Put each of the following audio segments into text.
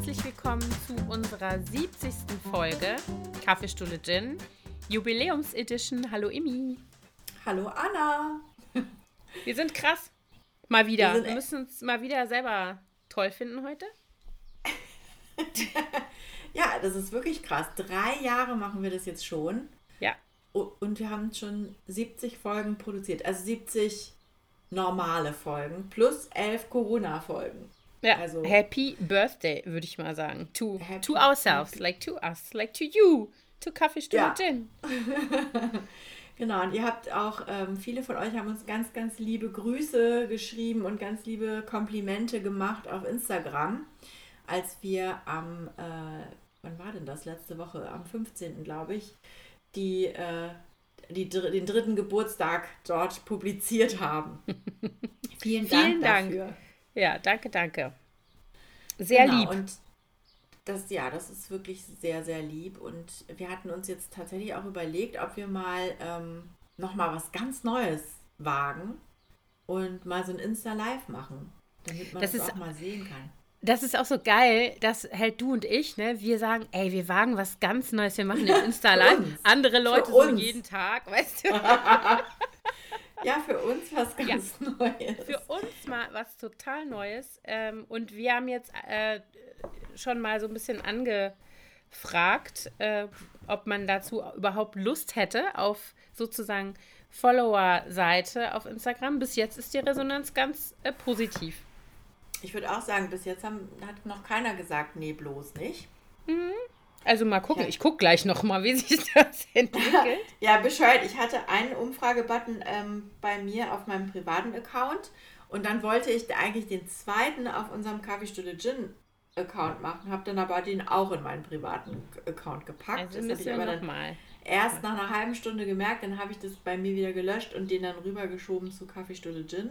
herzlich willkommen zu unserer 70. Folge Kaffeestuhle Gin, Jubiläumsedition. Hallo Imi. Hallo Anna. Wir sind krass. Mal wieder. Wir, Wir müssen uns mal wieder selber toll finden heute. ja, das ist wirklich krass. Drei Jahre machen wir das jetzt schon. Ja. Und wir haben schon 70 Folgen produziert. Also 70 normale Folgen plus elf Corona-Folgen. Ja, also, Happy Birthday, würde ich mal sagen. To, to ourselves, happy. like to us, like to you, to Kaffeestunde ja. Gin. genau, und ihr habt auch, ähm, viele von euch haben uns ganz, ganz liebe Grüße geschrieben und ganz liebe Komplimente gemacht auf Instagram, als wir am, äh, wann war denn das, letzte Woche, am 15. glaube ich, die, äh, die, den dritten Geburtstag dort publiziert haben. Vielen Dank Vielen Dank. dafür. Ja, danke, danke. Sehr genau, lieb. Und das, ja, das ist wirklich sehr, sehr lieb. Und wir hatten uns jetzt tatsächlich auch überlegt, ob wir mal ähm, nochmal was ganz Neues wagen und mal so ein Insta-Live machen, damit man das, das auch mal sehen kann. Das ist auch so geil, dass halt du und ich, ne, wir sagen, ey, wir wagen was ganz Neues, wir machen ein Insta-Live. Andere Leute so jeden Tag, weißt du. Ja, für uns was ganz ja, Neues. Für uns mal was total Neues. Ähm, und wir haben jetzt äh, schon mal so ein bisschen angefragt, äh, ob man dazu überhaupt Lust hätte auf sozusagen Follower-Seite auf Instagram. Bis jetzt ist die Resonanz ganz äh, positiv. Ich würde auch sagen, bis jetzt haben, hat noch keiner gesagt, nee, bloß nicht. Mhm. Also mal gucken. Ja. Ich gucke gleich noch mal, wie sich das entwickelt. ja, Bescheid. Ich hatte einen Umfragebutton ähm, bei mir auf meinem privaten Account und dann wollte ich eigentlich den zweiten auf unserem Kaffeestunde Gin Account machen, habe dann aber den auch in meinen privaten Account gepackt. Also das habe ich aber dann mal. erst nach einer halben Stunde gemerkt, dann habe ich das bei mir wieder gelöscht und den dann rübergeschoben zu Kaffeestunde Gin.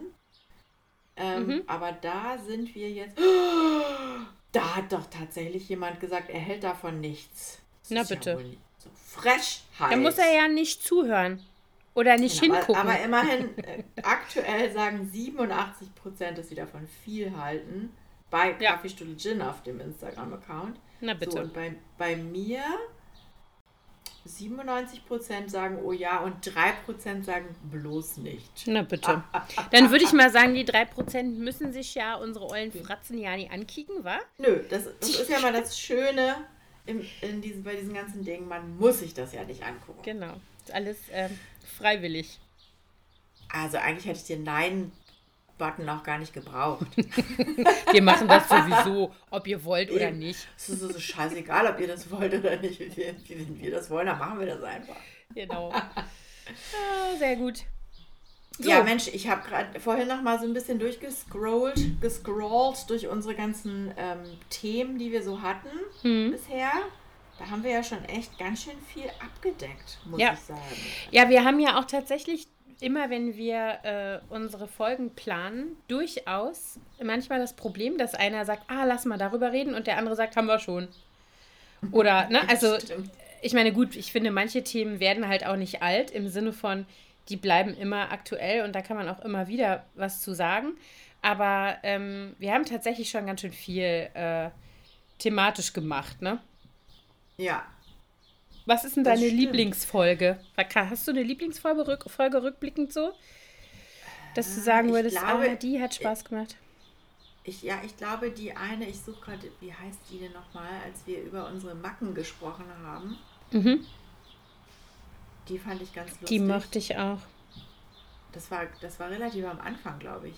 Ähm, mhm. Aber da sind wir jetzt. Da hat doch tatsächlich jemand gesagt, er hält davon nichts. Das Na bitte. Ja so Frechheit. Dann muss er ja nicht zuhören. Oder nicht genau, hingucken. Aber, aber immerhin, äh, aktuell sagen 87 Prozent, dass sie davon viel halten. Bei ja. Kaffeestunde Gin auf dem Instagram-Account. Na bitte. So, und bei, bei mir 97% sagen oh ja und 3% sagen bloß nicht. Na bitte. Dann würde ich mal sagen, die 3% müssen sich ja unsere ollen Fratzen ja nicht ankicken, wa? Nö, das, das ist ja mal das Schöne in, in diesen, bei diesen ganzen Dingen. Man muss sich das ja nicht angucken. Genau. Ist alles ähm, freiwillig. Also eigentlich hätte ich dir Nein Button auch gar nicht gebraucht. Wir machen das sowieso, ob ihr wollt oder nicht. Es ist so scheißegal, ob ihr das wollt oder nicht. Wenn wir das wollen, dann machen wir das einfach. Genau. Ah, sehr gut. So. Ja, Mensch, ich habe gerade vorhin noch mal so ein bisschen durchgescrollt, gescrollt durch unsere ganzen ähm, Themen, die wir so hatten hm. bisher. Da haben wir ja schon echt ganz schön viel abgedeckt, muss ja. ich sagen. Ja, wir haben ja auch tatsächlich immer wenn wir äh, unsere Folgen planen, durchaus manchmal das Problem, dass einer sagt, ah, lass mal darüber reden und der andere sagt, haben wir schon. Oder, ne, also ich meine, gut, ich finde, manche Themen werden halt auch nicht alt im Sinne von, die bleiben immer aktuell und da kann man auch immer wieder was zu sagen. Aber ähm, wir haben tatsächlich schon ganz schön viel äh, thematisch gemacht, ne? Ja, was ist denn deine Lieblingsfolge? Hast du eine Lieblingsfolge rück, Folge rückblickend so? Dass du sagen würdest, glaube, ah, die hat Spaß gemacht. Ich, ja, ich glaube, die eine, ich suche gerade, wie heißt die denn nochmal, als wir über unsere Macken gesprochen haben. Mhm. Die fand ich ganz lustig. Die mochte ich auch. Das war, das war relativ am Anfang, glaube ich.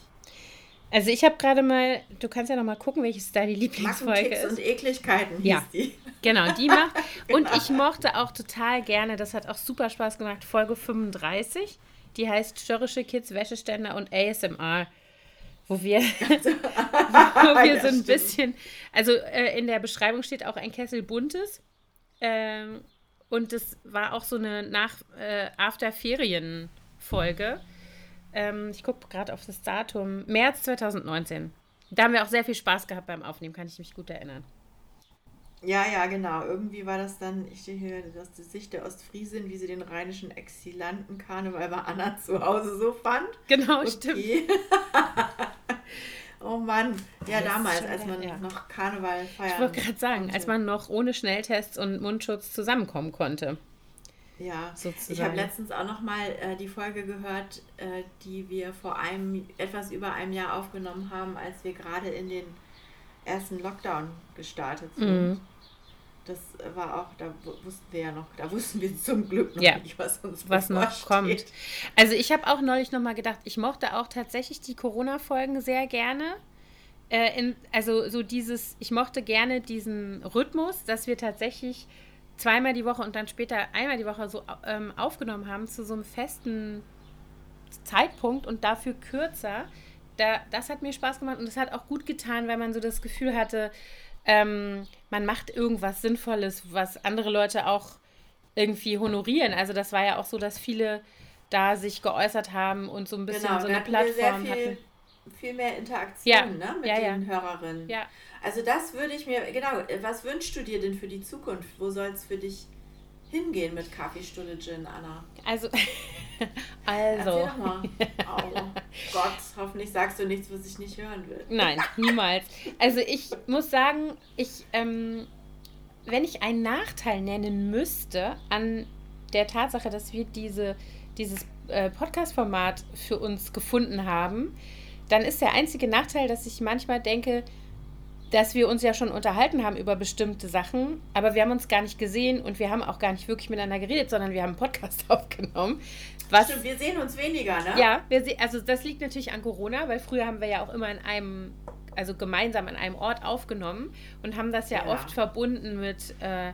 Also ich habe gerade mal, du kannst ja noch mal gucken, welches deine Lieblingsfolge ist. und Ekligkeiten ja, die. Genau, die macht. Und ich mochte auch total gerne, das hat auch super Spaß gemacht, Folge 35. Die heißt Störrische Kids, Wäscheständer und ASMR. Wo wir, wo wir so ein bisschen, also äh, in der Beschreibung steht auch ein Kessel Buntes. Ähm, und das war auch so eine nach äh, After-Ferien-Folge. Ähm, ich gucke gerade auf das Datum. März 2019. Da haben wir auch sehr viel Spaß gehabt beim Aufnehmen, kann ich mich gut erinnern. Ja, ja, genau. Irgendwie war das dann, ich sehe hier, das die Sicht der Ostfriesin, wie sie den rheinischen Exilanten-Karneval bei Anna zu Hause so fand. Genau, okay. stimmt. Oh Mann, ja das damals, als man ja. noch Karneval feiern Ich wollte gerade sagen, als man noch ohne Schnelltests und Mundschutz zusammenkommen konnte. Ja, sozusagen. ich habe letztens auch noch mal äh, die Folge gehört, äh, die wir vor einem etwas über einem Jahr aufgenommen haben, als wir gerade in den ersten Lockdown gestartet sind. Mhm. Das war auch, da wussten wir ja noch, da wussten wir zum Glück noch ja, nicht, was uns was noch kommt. Also ich habe auch neulich noch mal gedacht, ich mochte auch tatsächlich die Corona-Folgen sehr gerne. Äh, in, also so dieses, ich mochte gerne diesen Rhythmus, dass wir tatsächlich zweimal die Woche und dann später einmal die Woche so ähm, aufgenommen haben zu so einem festen Zeitpunkt und dafür kürzer. Da, das hat mir Spaß gemacht und das hat auch gut getan, weil man so das Gefühl hatte, ähm, man macht irgendwas Sinnvolles, was andere Leute auch irgendwie honorieren. Also das war ja auch so, dass viele da sich geäußert haben und so ein bisschen genau, so eine Plattform viel, hatten. Viel mehr Interaktion ja. ne, mit ja, den ja. Hörerinnen. Ja. Also das würde ich mir, genau, was wünschst du dir denn für die Zukunft? Wo soll es für dich hingehen mit Kaffeestunde Gin, Anna? Also, also. Erzähl doch mal. Oh Gott, hoffentlich sagst du nichts, was ich nicht hören will. Nein, niemals. Also ich muss sagen, ich, ähm, wenn ich einen Nachteil nennen müsste an der Tatsache, dass wir diese, dieses äh, Podcast-Format für uns gefunden haben, dann ist der einzige Nachteil, dass ich manchmal denke, dass wir uns ja schon unterhalten haben über bestimmte Sachen, aber wir haben uns gar nicht gesehen und wir haben auch gar nicht wirklich miteinander geredet, sondern wir haben einen Podcast aufgenommen. Was, Stimmt, wir sehen uns weniger, ne? Ja, wir also das liegt natürlich an Corona, weil früher haben wir ja auch immer in einem, also gemeinsam an einem Ort aufgenommen und haben das ja, ja. oft verbunden mit äh,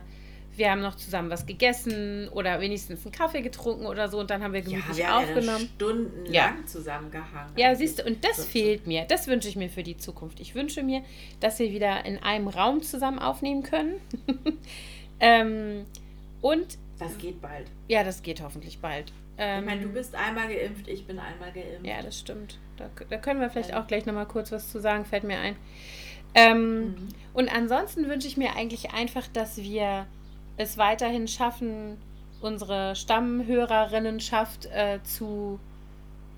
wir haben noch zusammen was gegessen oder wenigstens einen Kaffee getrunken oder so und dann haben wir gemütlich ja, wir aufgenommen. Ja stundenlang ja. zusammengehangen. Ja, siehst du, und das so. fehlt mir. Das wünsche ich mir für die Zukunft. Ich wünsche mir, dass wir wieder in einem Raum zusammen aufnehmen können. ähm, und. Das geht bald. Ja, das geht hoffentlich bald. Ähm, ich meine, du bist einmal geimpft, ich bin einmal geimpft. Ja, das stimmt. Da, da können wir vielleicht auch gleich nochmal kurz was zu sagen, fällt mir ein. Ähm, mhm. Und ansonsten wünsche ich mir eigentlich einfach, dass wir es weiterhin schaffen, unsere Stammhörerinnenschaft äh, zu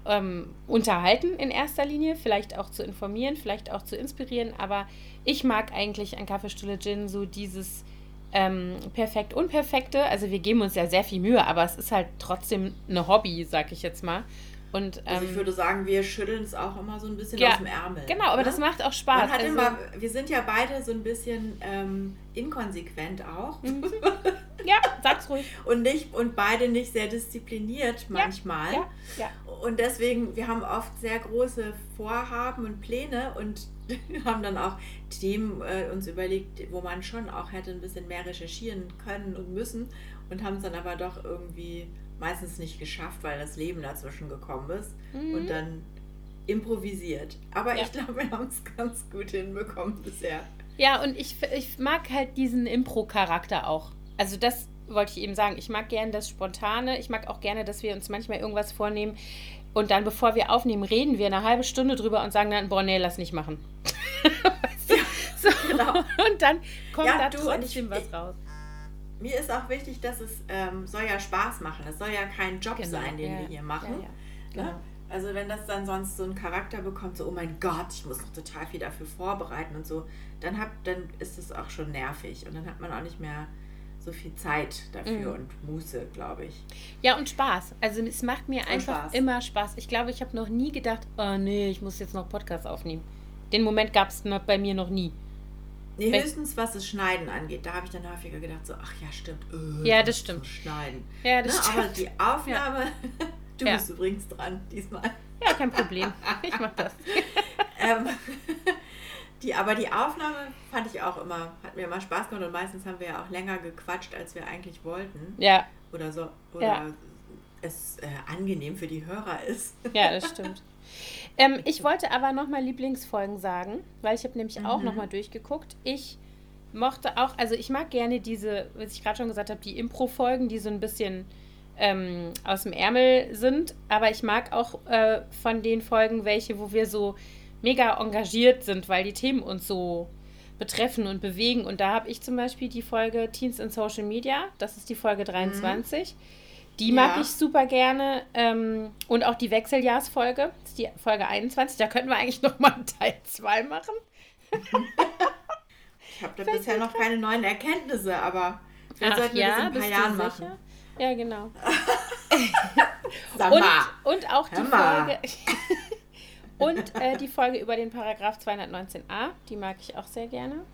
ähm, unterhalten in erster Linie, vielleicht auch zu informieren, vielleicht auch zu inspirieren. Aber ich mag eigentlich an Kaffeestuhle Gin so dieses ähm, perfekt unperfekte. Also wir geben uns ja sehr viel Mühe, aber es ist halt trotzdem eine Hobby, sag ich jetzt mal. Und, ähm, also ich ähm, würde sagen, wir schütteln es auch immer so ein bisschen ja, aus dem Ärmel. Genau, aber ne? das macht auch Spaß. Man hat also, immer, wir sind ja beide so ein bisschen ähm, inkonsequent auch. Mhm. Ja, sag's ruhig. und, nicht, und beide nicht sehr diszipliniert manchmal. Ja, ja, ja. Und deswegen, wir haben oft sehr große Vorhaben und Pläne und haben dann auch Themen äh, uns überlegt, wo man schon auch hätte ein bisschen mehr recherchieren können und müssen und haben es dann aber doch irgendwie meistens nicht geschafft, weil das Leben dazwischen gekommen ist mhm. und dann improvisiert. Aber ja. ich glaube, wir haben es ganz gut hinbekommen bisher. Ja, und ich, ich mag halt diesen Impro-Charakter auch. Also das wollte ich eben sagen. Ich mag gerne das Spontane. Ich mag auch gerne, dass wir uns manchmal irgendwas vornehmen und dann, bevor wir aufnehmen, reden wir eine halbe Stunde drüber und sagen dann, boah, nee, lass nicht machen. weißt du? so. genau. Und dann kommt ja, da du, trotzdem ich, was raus mir ist auch wichtig, dass es ähm, soll ja Spaß machen. Es soll ja kein Job genau, sein, den ja, wir hier machen. Ja, ja. Genau. Ne? Also wenn das dann sonst so einen Charakter bekommt, so oh mein Gott, ich muss noch total viel dafür vorbereiten und so, dann hab, dann ist es auch schon nervig und dann hat man auch nicht mehr so viel Zeit dafür mhm. und Muße, glaube ich. Ja, und Spaß. Also es macht mir und einfach Spaß. immer Spaß. Ich glaube, ich habe noch nie gedacht, oh nee, ich muss jetzt noch Podcast aufnehmen. Den Moment gab es bei mir noch nie. Nee, höchstens was das Schneiden angeht. Da habe ich dann häufiger gedacht, so, ach ja, stimmt. Öh, ja, das stimmt. Schneiden. Ja, das Na, stimmt. Aber die Aufnahme, ja. du ja. bist übrigens dran diesmal. Ja, kein Problem. Ich mach das. ähm, die, aber die Aufnahme fand ich auch immer, hat mir immer Spaß gemacht und meistens haben wir ja auch länger gequatscht, als wir eigentlich wollten. Ja. Oder so. Oder ja. Es äh, angenehm für die Hörer ist. Ja, das stimmt. Ähm, ich wollte aber nochmal Lieblingsfolgen sagen, weil ich habe nämlich mhm. auch nochmal durchgeguckt. Ich mochte auch, also ich mag gerne diese, was ich gerade schon gesagt habe, die Impro-Folgen, die so ein bisschen ähm, aus dem Ärmel sind. Aber ich mag auch äh, von den Folgen welche, wo wir so mega engagiert sind, weil die Themen uns so betreffen und bewegen. Und da habe ich zum Beispiel die Folge Teens in Social Media, das ist die Folge 23. Mhm Die mag ja. ich super gerne. Ähm, und auch die Wechseljahrsfolge, das ist die Folge 21. Da könnten wir eigentlich nochmal Teil 2 machen. ich habe da bisher noch keine neuen Erkenntnisse, aber wir sollten ja, das in ein paar Jahren machen. Ja, genau. und, und auch die Folge. und äh, die Folge über den Paragraph 219a, die mag ich auch sehr gerne.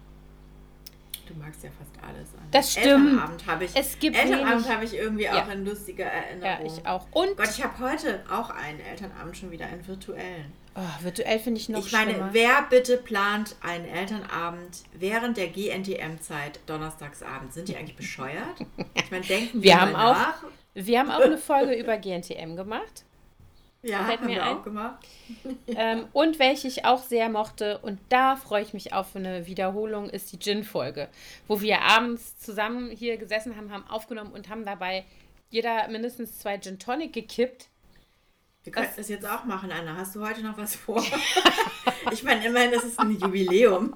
Du magst ja fast alles. An. Das stimmt. Elternabend habe ich. Es gibt Elternabend habe ich irgendwie auch ja. eine lustige Erinnerung. Ja, ich auch. Und Gott, ich habe heute auch einen Elternabend schon wieder, einen virtuellen. Oh, virtuell finde ich noch Ich meine, schlimmer. wer bitte plant einen Elternabend während der GNTM-Zeit donnerstagsabend? Sind die eigentlich bescheuert? Ich meine, denken wir, wir haben auch, nach. Wir haben auch eine Folge über GNTM gemacht. Ja, Fällt haben mir wir ein. auch gemacht. Ähm, und welche ich auch sehr mochte, und da freue ich mich auf eine Wiederholung, ist die Gin-Folge, wo wir abends zusammen hier gesessen haben, haben aufgenommen und haben dabei jeder mindestens zwei Gin Tonic gekippt. Wir könnten das jetzt auch machen, Anna. Hast du heute noch was vor? ich meine, immerhin ist es ein Jubiläum.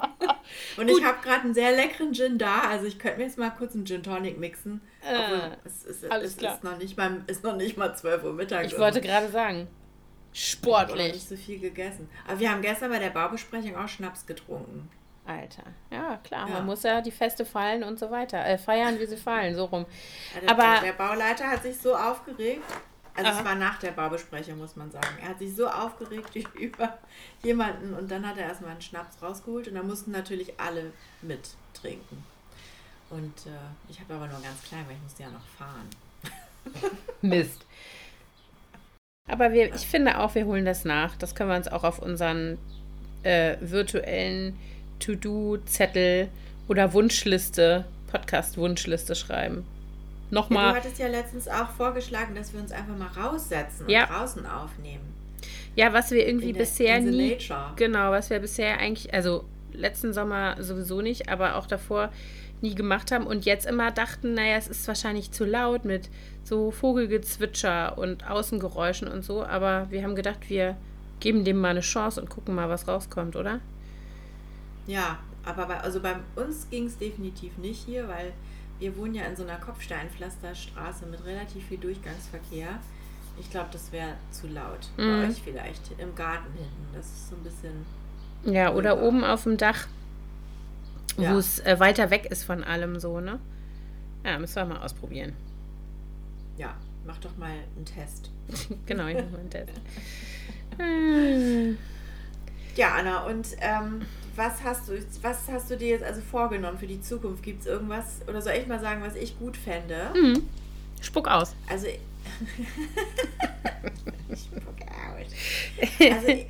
Und Gut. ich habe gerade einen sehr leckeren Gin da. Also ich könnte mir jetzt mal kurz einen Gin Tonic mixen. Äh, es, ist, alles es klar. Ist, noch nicht mal, ist noch nicht mal 12 Uhr Mittag. Ich wollte gerade sagen. Sportlich. Ich nicht so viel gegessen. Aber wir haben gestern bei der Baubesprechung auch Schnaps getrunken. Alter. Ja, klar. Ja. Man muss ja die Feste fallen und so weiter. Äh, feiern, wie sie fallen, so rum. Der, Aber der Bauleiter hat sich so aufgeregt. Also Aha. es war nach der Baubesprechung, muss man sagen. Er hat sich so aufgeregt über jemanden und dann hat er erstmal einen Schnaps rausgeholt und da mussten natürlich alle mittrinken. Und äh, ich habe aber nur ganz klein, weil ich musste ja noch fahren. Mist. Aber wir, ich finde auch, wir holen das nach. Das können wir uns auch auf unseren äh, virtuellen To-Do-Zettel oder Wunschliste, Podcast-Wunschliste schreiben. Nochmal. Ja, du hattest ja letztens auch vorgeschlagen, dass wir uns einfach mal raussetzen und ja. draußen aufnehmen. Ja, was wir irgendwie der, bisher nie. Nature. Genau, was wir bisher eigentlich, also letzten Sommer sowieso nicht, aber auch davor nie gemacht haben und jetzt immer dachten, naja, es ist wahrscheinlich zu laut mit so Vogelgezwitscher und Außengeräuschen und so, aber wir haben gedacht, wir geben dem mal eine Chance und gucken mal, was rauskommt, oder? Ja, aber bei, also bei uns ging es definitiv nicht hier, weil wir wohnen ja in so einer Kopfsteinpflasterstraße mit relativ viel Durchgangsverkehr. Ich glaube, das wäre zu laut. Mhm. Bei euch vielleicht im Garten hinten. Das ist so ein bisschen. Ja, oder rüber. oben auf dem Dach ja. wo es äh, weiter weg ist von allem so, ne? Ja, müssen wir mal ausprobieren. Ja, mach doch mal einen Test. genau, ich mach mal einen Test. ja, Anna, und ähm, was hast du, was hast du dir jetzt also vorgenommen für die Zukunft? Gibt es irgendwas, oder soll ich mal sagen, was ich gut fände? Mhm. Spuck aus. Also, Spuck aus. Also, ich,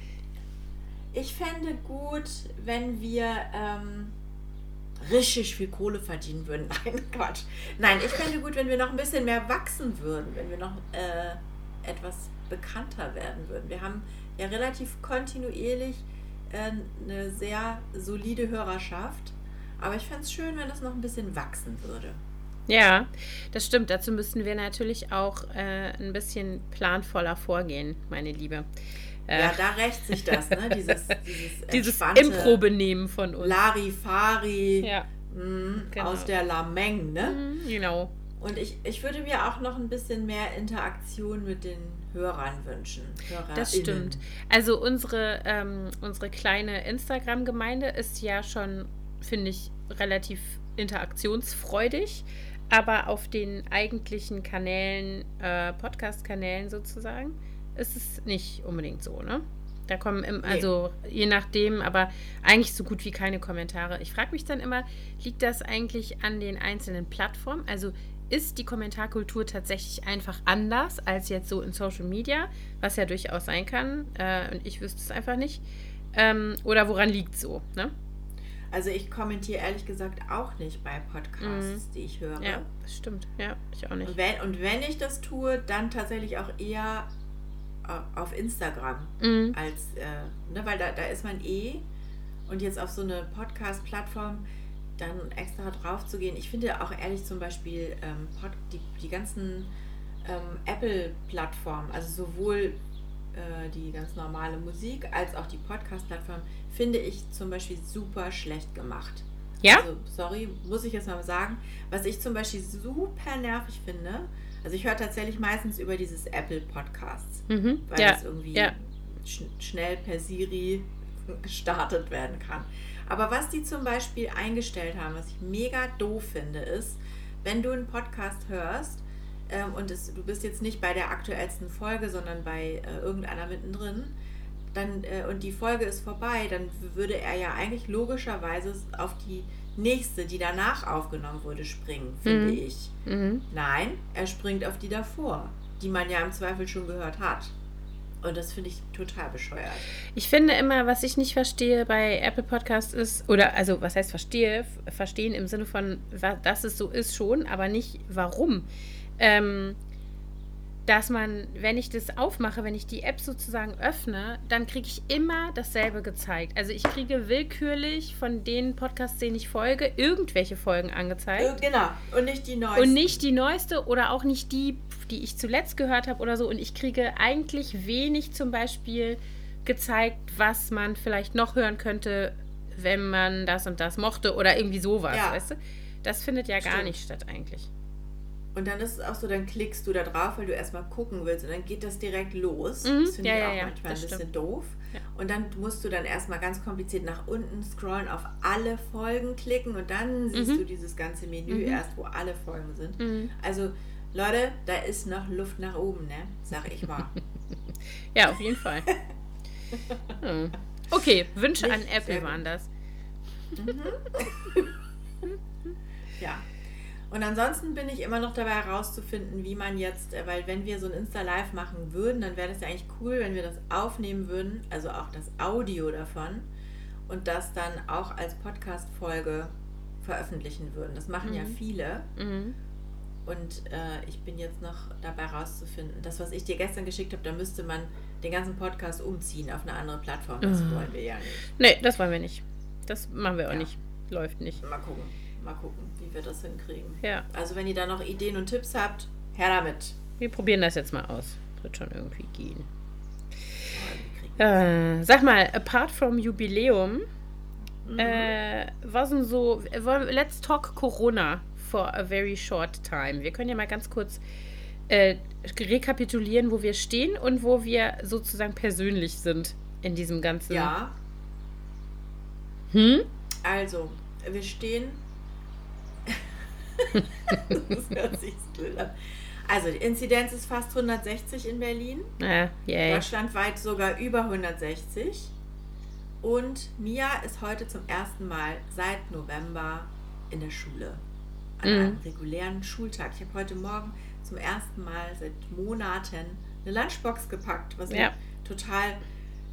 ich fände gut, wenn wir ähm, richtig viel Kohle verdienen würden. Nein, Quatsch. Nein, ich fände gut, wenn wir noch ein bisschen mehr wachsen würden, wenn wir noch äh, etwas bekannter werden würden. Wir haben ja relativ kontinuierlich äh, eine sehr solide Hörerschaft, aber ich fände es schön, wenn das noch ein bisschen wachsen würde. Ja, das stimmt. Dazu müssten wir natürlich auch äh, ein bisschen planvoller vorgehen, meine Liebe. Ja, da rächt sich das, ne? Dieses, dieses, dieses Impro-Benehmen von uns. Larifari ja. mh, genau. aus der Lameng, ne? Genau. Und ich, ich würde mir auch noch ein bisschen mehr Interaktion mit den Hörern wünschen. Das stimmt. Also unsere, ähm, unsere kleine Instagram-Gemeinde ist ja schon, finde ich, relativ interaktionsfreudig. Aber auf den eigentlichen Kanälen, äh, Podcast-Kanälen sozusagen, ist es nicht unbedingt so, ne? Da kommen, im, also nee. je nachdem, aber eigentlich so gut wie keine Kommentare. Ich frage mich dann immer, liegt das eigentlich an den einzelnen Plattformen? Also ist die Kommentarkultur tatsächlich einfach anders als jetzt so in Social Media, was ja durchaus sein kann, äh, und ich wüsste es einfach nicht. Ähm, oder woran liegt es so, ne? Also ich kommentiere ehrlich gesagt auch nicht bei Podcasts, mhm. die ich höre. Ja, das stimmt. Ja, ich auch nicht. Und wenn, und wenn ich das tue, dann tatsächlich auch eher auf Instagram mhm. als, äh, ne, weil da, da ist man eh und jetzt auf so eine Podcast-Plattform dann extra drauf zu gehen. Ich finde auch ehrlich zum Beispiel ähm, Pod, die, die ganzen ähm, Apple-Plattformen, also sowohl äh, die ganz normale Musik als auch die Podcast-Plattform, finde ich zum Beispiel super schlecht gemacht. Ja? Also, sorry, muss ich jetzt mal sagen. Was ich zum Beispiel super nervig finde, Also ich höre tatsächlich meistens über dieses Apple Podcasts, mhm. weil ja. es irgendwie ja. sch schnell per Siri gestartet werden kann. Aber was die zum Beispiel eingestellt haben, was ich mega doof finde, ist, wenn du einen Podcast hörst ähm, und es, du bist jetzt nicht bei der aktuellsten Folge, sondern bei äh, irgendeiner mittendrin, dann, äh, und die Folge ist vorbei, dann würde er ja eigentlich logischerweise auf die nächste, die danach aufgenommen wurde, springen, finde mhm. ich. Mhm. Nein, er springt auf die davor, die man ja im Zweifel schon gehört hat. Und das finde ich total bescheuert. Ich finde immer, was ich nicht verstehe bei Apple Podcasts ist, oder also was heißt verstehe, verstehen im Sinne von, dass es so ist schon, aber nicht warum. Ähm, dass man, wenn ich das aufmache, wenn ich die App sozusagen öffne, dann kriege ich immer dasselbe gezeigt. Also ich kriege willkürlich von den Podcasts, denen ich folge, irgendwelche Folgen angezeigt. Äh, genau. Und nicht die neueste. Und nicht die neueste oder auch nicht die, die ich zuletzt gehört habe oder so. Und ich kriege eigentlich wenig zum Beispiel gezeigt, was man vielleicht noch hören könnte, wenn man das und das mochte oder irgendwie sowas, ja. weißt du? Das findet ja Stimmt. gar nicht statt eigentlich. Und dann ist es auch so, dann klickst du da drauf, weil du erstmal gucken willst und dann geht das direkt los. Mhm. Das finde ja, ich auch ja, manchmal ein bisschen stimmt. doof. Ja. Und dann musst du dann erstmal ganz kompliziert nach unten scrollen, auf alle Folgen klicken und dann siehst mhm. du dieses ganze Menü mhm. erst, wo alle Folgen sind. Mhm. Also Leute, da ist noch Luft nach oben, ne? Sag ich mal. ja, auf jeden Fall. hm. Okay, Wünsche Nicht an Apple waren das. Mhm. ja. Und ansonsten bin ich immer noch dabei herauszufinden, wie man jetzt, äh, weil wenn wir so ein Insta-Live machen würden, dann wäre das ja eigentlich cool, wenn wir das aufnehmen würden, also auch das Audio davon und das dann auch als Podcast-Folge veröffentlichen würden. Das machen mhm. ja viele. Mhm. Und äh, ich bin jetzt noch dabei herauszufinden, das, was ich dir gestern geschickt habe, da müsste man den ganzen Podcast umziehen auf eine andere Plattform. Das mhm. wollen wir ja nicht. Nee, das wollen wir nicht. Das machen wir auch ja. nicht. Läuft nicht. Mal gucken mal gucken, wie wir das hinkriegen. Ja. Also wenn ihr da noch Ideen und Tipps habt, her damit. Wir probieren das jetzt mal aus. Wird schon irgendwie gehen. Äh, sag mal, apart from Jubiläum, mhm. äh, was denn so, let's talk Corona for a very short time. Wir können ja mal ganz kurz äh, rekapitulieren, wo wir stehen und wo wir sozusagen persönlich sind in diesem ganzen. Ja. Hm? Also, wir stehen das hört sich blöd an. Also die Inzidenz ist fast 160 in Berlin. Ja, yeah. Deutschlandweit sogar über 160. Und Mia ist heute zum ersten Mal seit November in der Schule. An mhm. einem regulären Schultag. Ich habe heute Morgen zum ersten Mal seit Monaten eine Lunchbox gepackt, was ja. mir total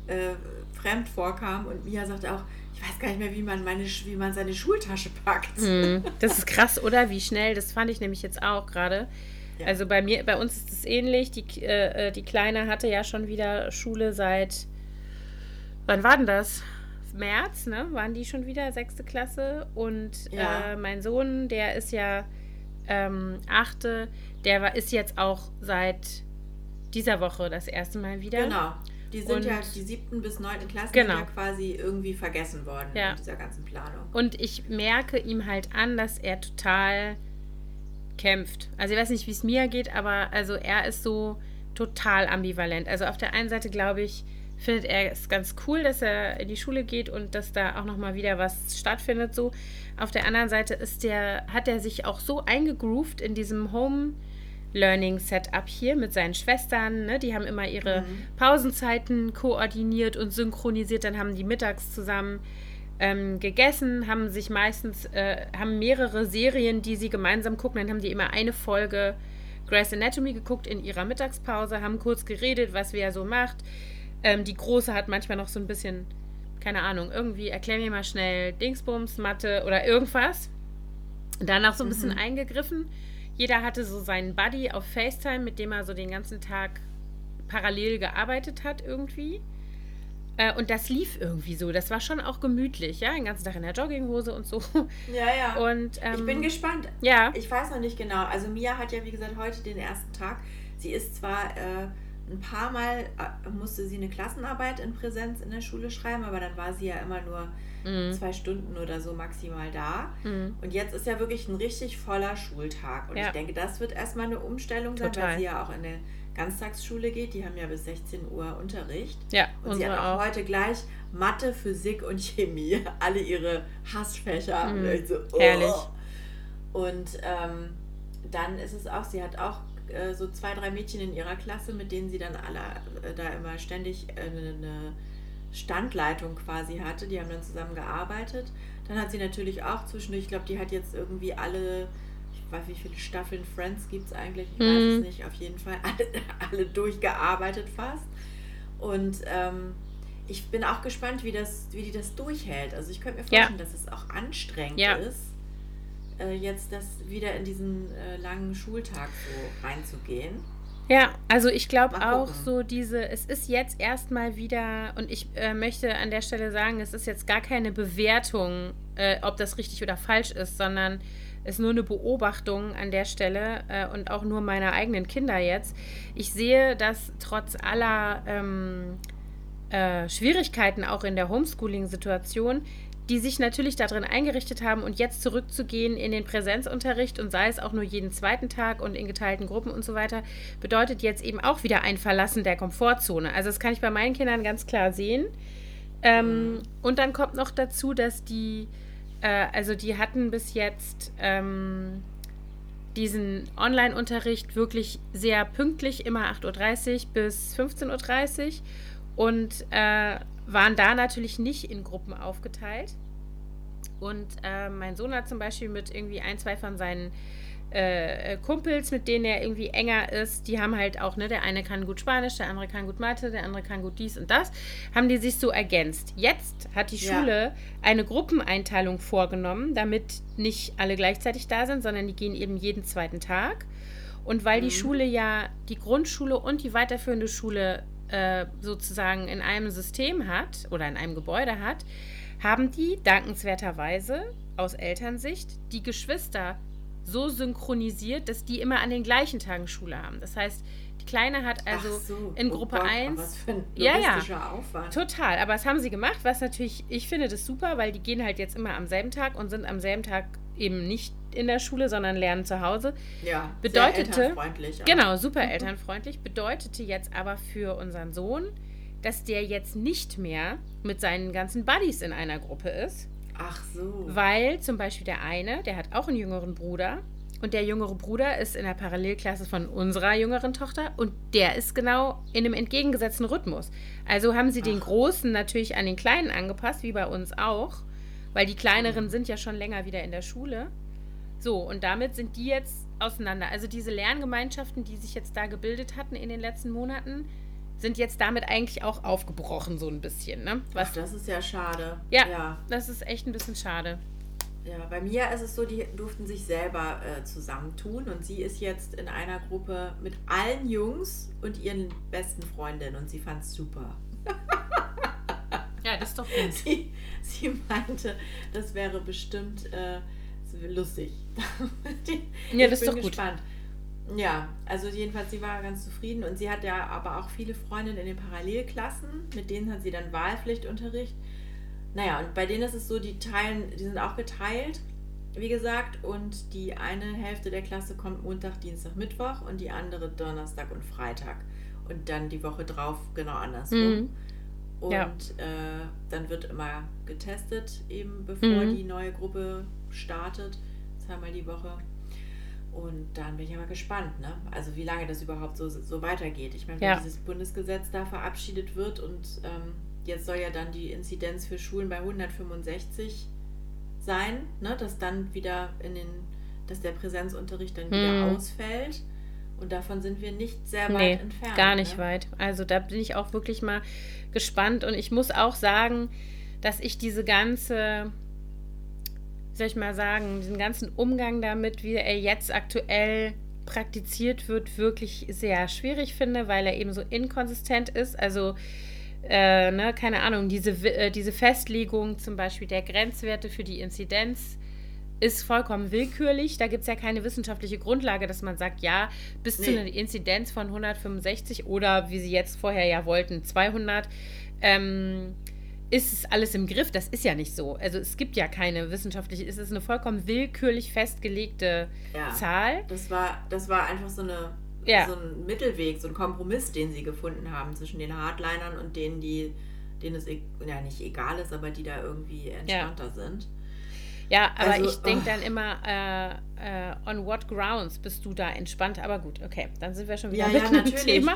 äh, fremd vorkam. Und Mia sagte auch, ich weiß gar nicht mehr, wie man, meine, wie man seine Schultasche packt. Mm, das ist krass, oder? Wie schnell, das fand ich nämlich jetzt auch gerade. Ja. Also bei mir, bei uns ist es ähnlich. Die, äh, die Kleine hatte ja schon wieder Schule seit, wann war denn das? März, ne? Waren die schon wieder, sechste Klasse. Und ja. äh, mein Sohn, der ist ja ähm, achte, der war, ist jetzt auch seit dieser Woche das erste Mal wieder. Genau. Die sind und ja, die siebten bis neunten Klassen genau. ja quasi irgendwie vergessen worden ja. in dieser ganzen Planung. Und ich merke ihm halt an, dass er total kämpft. Also ich weiß nicht, wie es mir geht, aber also er ist so total ambivalent. Also auf der einen Seite glaube ich, findet er es ganz cool, dass er in die Schule geht und dass da auch nochmal wieder was stattfindet so. Auf der anderen Seite ist der hat er sich auch so eingegroovt in diesem Home Learning Setup hier mit seinen Schwestern. Ne? Die haben immer ihre mhm. Pausenzeiten koordiniert und synchronisiert. Dann haben die mittags zusammen ähm, gegessen, haben sich meistens, äh, haben mehrere Serien, die sie gemeinsam gucken. Dann haben die immer eine Folge Grey's Anatomy geguckt in ihrer Mittagspause, haben kurz geredet, was wer so macht. Ähm, die Große hat manchmal noch so ein bisschen, keine Ahnung, irgendwie erklär mir mal schnell Dingsbums, Mathe oder irgendwas. Danach so ein bisschen mhm. eingegriffen jeder hatte so seinen Buddy auf FaceTime, mit dem er so den ganzen Tag parallel gearbeitet hat irgendwie. Äh, und das lief irgendwie so. Das war schon auch gemütlich, ja, den ganzen Tag in der Jogginghose und so. Ja, ja. Und, ähm, ich bin gespannt. Ja. Ich weiß noch nicht genau. Also Mia hat ja, wie gesagt, heute den ersten Tag. Sie ist zwar äh, ein paar Mal, äh, musste sie eine Klassenarbeit in Präsenz in der Schule schreiben, aber dann war sie ja immer nur mhm. zwei Stunden oder so maximal da. Mhm. Und jetzt ist ja wirklich ein richtig voller Schultag. Und ja. ich denke, das wird erstmal eine Umstellung sein, Total. weil sie ja auch in der Ganztagsschule geht. Die haben ja bis 16 Uhr Unterricht. Ja, und sie hat auch, auch, heute gleich Mathe, Physik und Chemie. Alle ihre Hassfächer. Mhm. So, oh. Herrlich. Und ähm, dann ist es auch, sie hat auch äh, so zwei, drei Mädchen in ihrer Klasse, mit denen sie dann alle äh, da immer ständig äh, eine Standleitung quasi hatte. Die haben dann zusammen gearbeitet. Dann hat sie natürlich auch zwischendurch, ich glaube, die hat jetzt irgendwie alle ich weiß nicht, wie viele Staffeln Friends gibt es eigentlich, ich mhm. weiß es nicht, auf jeden Fall alle, alle durchgearbeitet fast. Und ähm, ich bin auch gespannt, wie, das, wie die das durchhält. Also ich könnte mir vorstellen, ja. dass es auch anstrengend ja. ist, äh, jetzt das wieder in diesen äh, langen Schultag so reinzugehen. Ja, also ich glaube auch so diese, es ist jetzt erstmal wieder, und ich äh, möchte an der Stelle sagen, es ist jetzt gar keine Bewertung, äh, ob das richtig oder falsch ist, sondern ist nur eine Beobachtung an der Stelle äh, und auch nur meiner eigenen Kinder jetzt. Ich sehe, dass trotz aller ähm, äh, Schwierigkeiten auch in der Homeschooling-Situation, die sich natürlich darin eingerichtet haben und jetzt zurückzugehen in den Präsenzunterricht und sei es auch nur jeden zweiten Tag und in geteilten Gruppen und so weiter, bedeutet jetzt eben auch wieder ein Verlassen der Komfortzone. Also das kann ich bei meinen Kindern ganz klar sehen. Ähm, und dann kommt noch dazu, dass die äh, also die hatten bis jetzt ähm, diesen Online-Unterricht wirklich sehr pünktlich, immer 8.30 Uhr bis 15.30 Uhr und äh, waren da natürlich nicht in Gruppen aufgeteilt. Und äh, mein Sohn hat zum Beispiel mit irgendwie ein, zwei von seinen äh, Kumpels, mit denen er irgendwie enger ist, die haben halt auch, ne, der eine kann gut Spanisch, der andere kann gut Mathe, der andere kann gut dies und das, haben die sich so ergänzt. Jetzt hat die Schule ja. eine Gruppeneinteilung vorgenommen, damit nicht alle gleichzeitig da sind, sondern die gehen eben jeden zweiten Tag. Und weil mhm. die Schule ja die Grundschule und die weiterführende Schule äh, sozusagen in einem System hat oder in einem Gebäude hat, haben die dankenswerterweise aus Elternsicht die Geschwister so synchronisiert, dass die immer an den gleichen Tagen Schule haben. Das heißt, die Kleine hat also so, in oh Gruppe oh Gott, 1. Was für ein ja, ja, Aufwand. Total. Aber das haben sie gemacht, was natürlich, ich finde das super, weil die gehen halt jetzt immer am selben Tag und sind am selben Tag eben nicht in der Schule, sondern lernen zu Hause. Ja, bedeutete, sehr elternfreundlich. Auch. Genau, super mhm. elternfreundlich. Bedeutete jetzt aber für unseren Sohn, dass der jetzt nicht mehr mit seinen ganzen Buddies in einer Gruppe ist, Ach so. Weil zum Beispiel der eine, der hat auch einen jüngeren Bruder. Und der jüngere Bruder ist in der Parallelklasse von unserer jüngeren Tochter und der ist genau in einem entgegengesetzten Rhythmus. Also haben sie Ach. den Großen natürlich an den Kleinen angepasst, wie bei uns auch, weil die Kleineren sind ja schon länger wieder in der Schule. So, und damit sind die jetzt auseinander. Also diese Lerngemeinschaften, die sich jetzt da gebildet hatten in den letzten Monaten, sind jetzt damit eigentlich auch aufgebrochen, so ein bisschen. Ne? Was, Ach, das ist ja schade. Ja, ja, das ist echt ein bisschen schade. Ja, bei mir ist es so, die durften sich selber äh, zusammentun und sie ist jetzt in einer Gruppe mit allen Jungs und ihren besten Freundinnen und sie fand es super. ja, das ist doch gut. Sie, sie meinte, das wäre bestimmt äh, lustig. ja, das ist doch gespannt. gut. Ja, also jedenfalls, sie war ganz zufrieden und sie hat ja aber auch viele Freundinnen in den Parallelklassen, mit denen hat sie dann Wahlpflichtunterricht. Naja, und bei denen ist es so, die teilen, die sind auch geteilt, wie gesagt, und die eine Hälfte der Klasse kommt Montag, Dienstag, Mittwoch und die andere Donnerstag und Freitag. Und dann die Woche drauf genau andersrum. Mhm. Und ja. äh, dann wird immer getestet, eben bevor mhm. die neue Gruppe startet, zweimal die Woche. Und dann bin ich aber gespannt, ne? Also wie lange das überhaupt so, so weitergeht. Ich meine, wenn ja. dieses Bundesgesetz da verabschiedet wird und ähm, jetzt soll ja dann die Inzidenz für Schulen bei 165 sein, ne? Dass dann wieder in den, dass der Präsenzunterricht dann wieder hm. ausfällt. Und davon sind wir nicht sehr weit nee, entfernt. Gar nicht ne? weit. Also da bin ich auch wirklich mal gespannt. Und ich muss auch sagen, dass ich diese ganze soll ich mal sagen, diesen ganzen Umgang damit, wie er jetzt aktuell praktiziert wird, wirklich sehr schwierig finde, weil er eben so inkonsistent ist. Also, äh, ne, keine Ahnung, diese, äh, diese Festlegung zum Beispiel der Grenzwerte für die Inzidenz ist vollkommen willkürlich. Da gibt es ja keine wissenschaftliche Grundlage, dass man sagt, ja, bis nee. zu einer Inzidenz von 165 oder wie sie jetzt vorher ja wollten, 200. Ähm, ist es alles im Griff. Das ist ja nicht so. Also es gibt ja keine wissenschaftliche, es ist eine vollkommen willkürlich festgelegte ja, Zahl. Das war, das war einfach so, eine, ja. so ein Mittelweg, so ein Kompromiss, den sie gefunden haben zwischen den Hardlinern und denen, die, denen es e-, ja nicht egal ist, aber die da irgendwie entspannter ja. sind. Ja, aber also, ich denke oh. dann immer, äh, äh, on what grounds bist du da entspannt? Aber gut, okay, dann sind wir schon wieder ja, mit ja, dem Thema.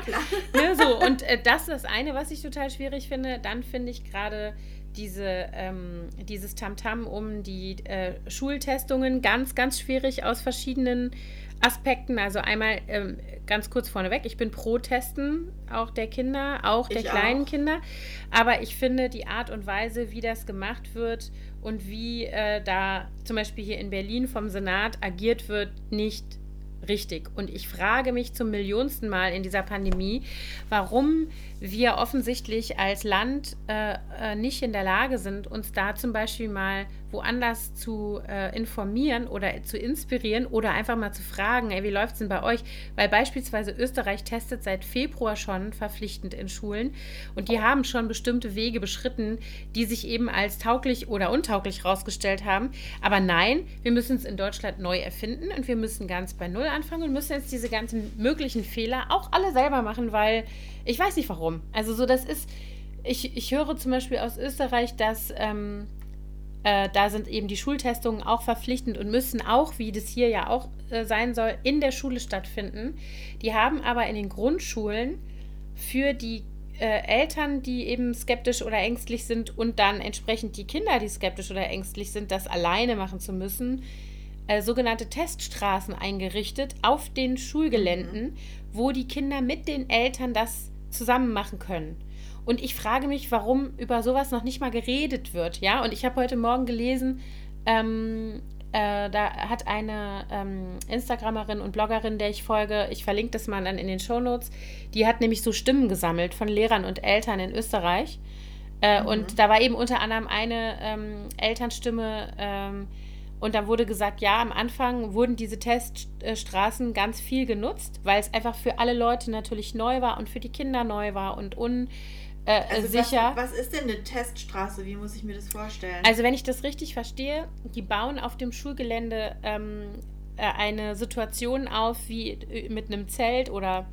Ne, so, und äh, das ist das eine, was ich total schwierig finde. Dann finde ich gerade diese, ähm, dieses Tamtam -Tam um die äh, Schultestungen ganz, ganz schwierig aus verschiedenen Aspekten. Also einmal ähm, ganz kurz vorneweg, ich bin pro Testen, auch der Kinder, auch der ich kleinen auch. Kinder. Aber ich finde die Art und Weise, wie das gemacht wird und wie äh, da zum Beispiel hier in Berlin vom Senat agiert wird, nicht richtig. Und ich frage mich zum millionsten Mal in dieser Pandemie, warum wir offensichtlich als Land äh, äh, nicht in der Lage sind, uns da zum Beispiel mal woanders zu äh, informieren oder zu inspirieren oder einfach mal zu fragen, ey, wie läuft es denn bei euch? Weil beispielsweise Österreich testet seit Februar schon verpflichtend in Schulen und die haben schon bestimmte Wege beschritten, die sich eben als tauglich oder untauglich rausgestellt haben. Aber nein, wir müssen es in Deutschland neu erfinden und wir müssen ganz bei Null anfangen und müssen jetzt diese ganzen möglichen Fehler auch alle selber machen, weil ich weiß nicht warum. Also so, das ist, ich, ich höre zum Beispiel aus Österreich, dass ähm, äh, da sind eben die Schultestungen auch verpflichtend und müssen auch, wie das hier ja auch äh, sein soll, in der Schule stattfinden. Die haben aber in den Grundschulen für die äh, Eltern, die eben skeptisch oder ängstlich sind und dann entsprechend die Kinder, die skeptisch oder ängstlich sind, das alleine machen zu müssen, äh, sogenannte Teststraßen eingerichtet auf den Schulgeländen, mhm. wo die Kinder mit den Eltern das zusammen machen können. Und ich frage mich, warum über sowas noch nicht mal geredet wird. Ja, und ich habe heute Morgen gelesen, ähm, äh, da hat eine ähm, Instagramerin und Bloggerin, der ich folge, ich verlinke das mal dann in den Shownotes, die hat nämlich so Stimmen gesammelt von Lehrern und Eltern in Österreich. Äh, mhm. Und da war eben unter anderem eine ähm, Elternstimme, ähm, und da wurde gesagt, ja, am Anfang wurden diese Teststraßen ganz viel genutzt, weil es einfach für alle Leute natürlich neu war und für die Kinder neu war und unsicher. Äh, also was, was, ist denn eine Teststraße? Wie muss ich mir das vorstellen? Also wenn ich das richtig verstehe, die bauen auf dem Schulgelände ähm, äh, eine Situation auf wie äh, mit einem Zelt oder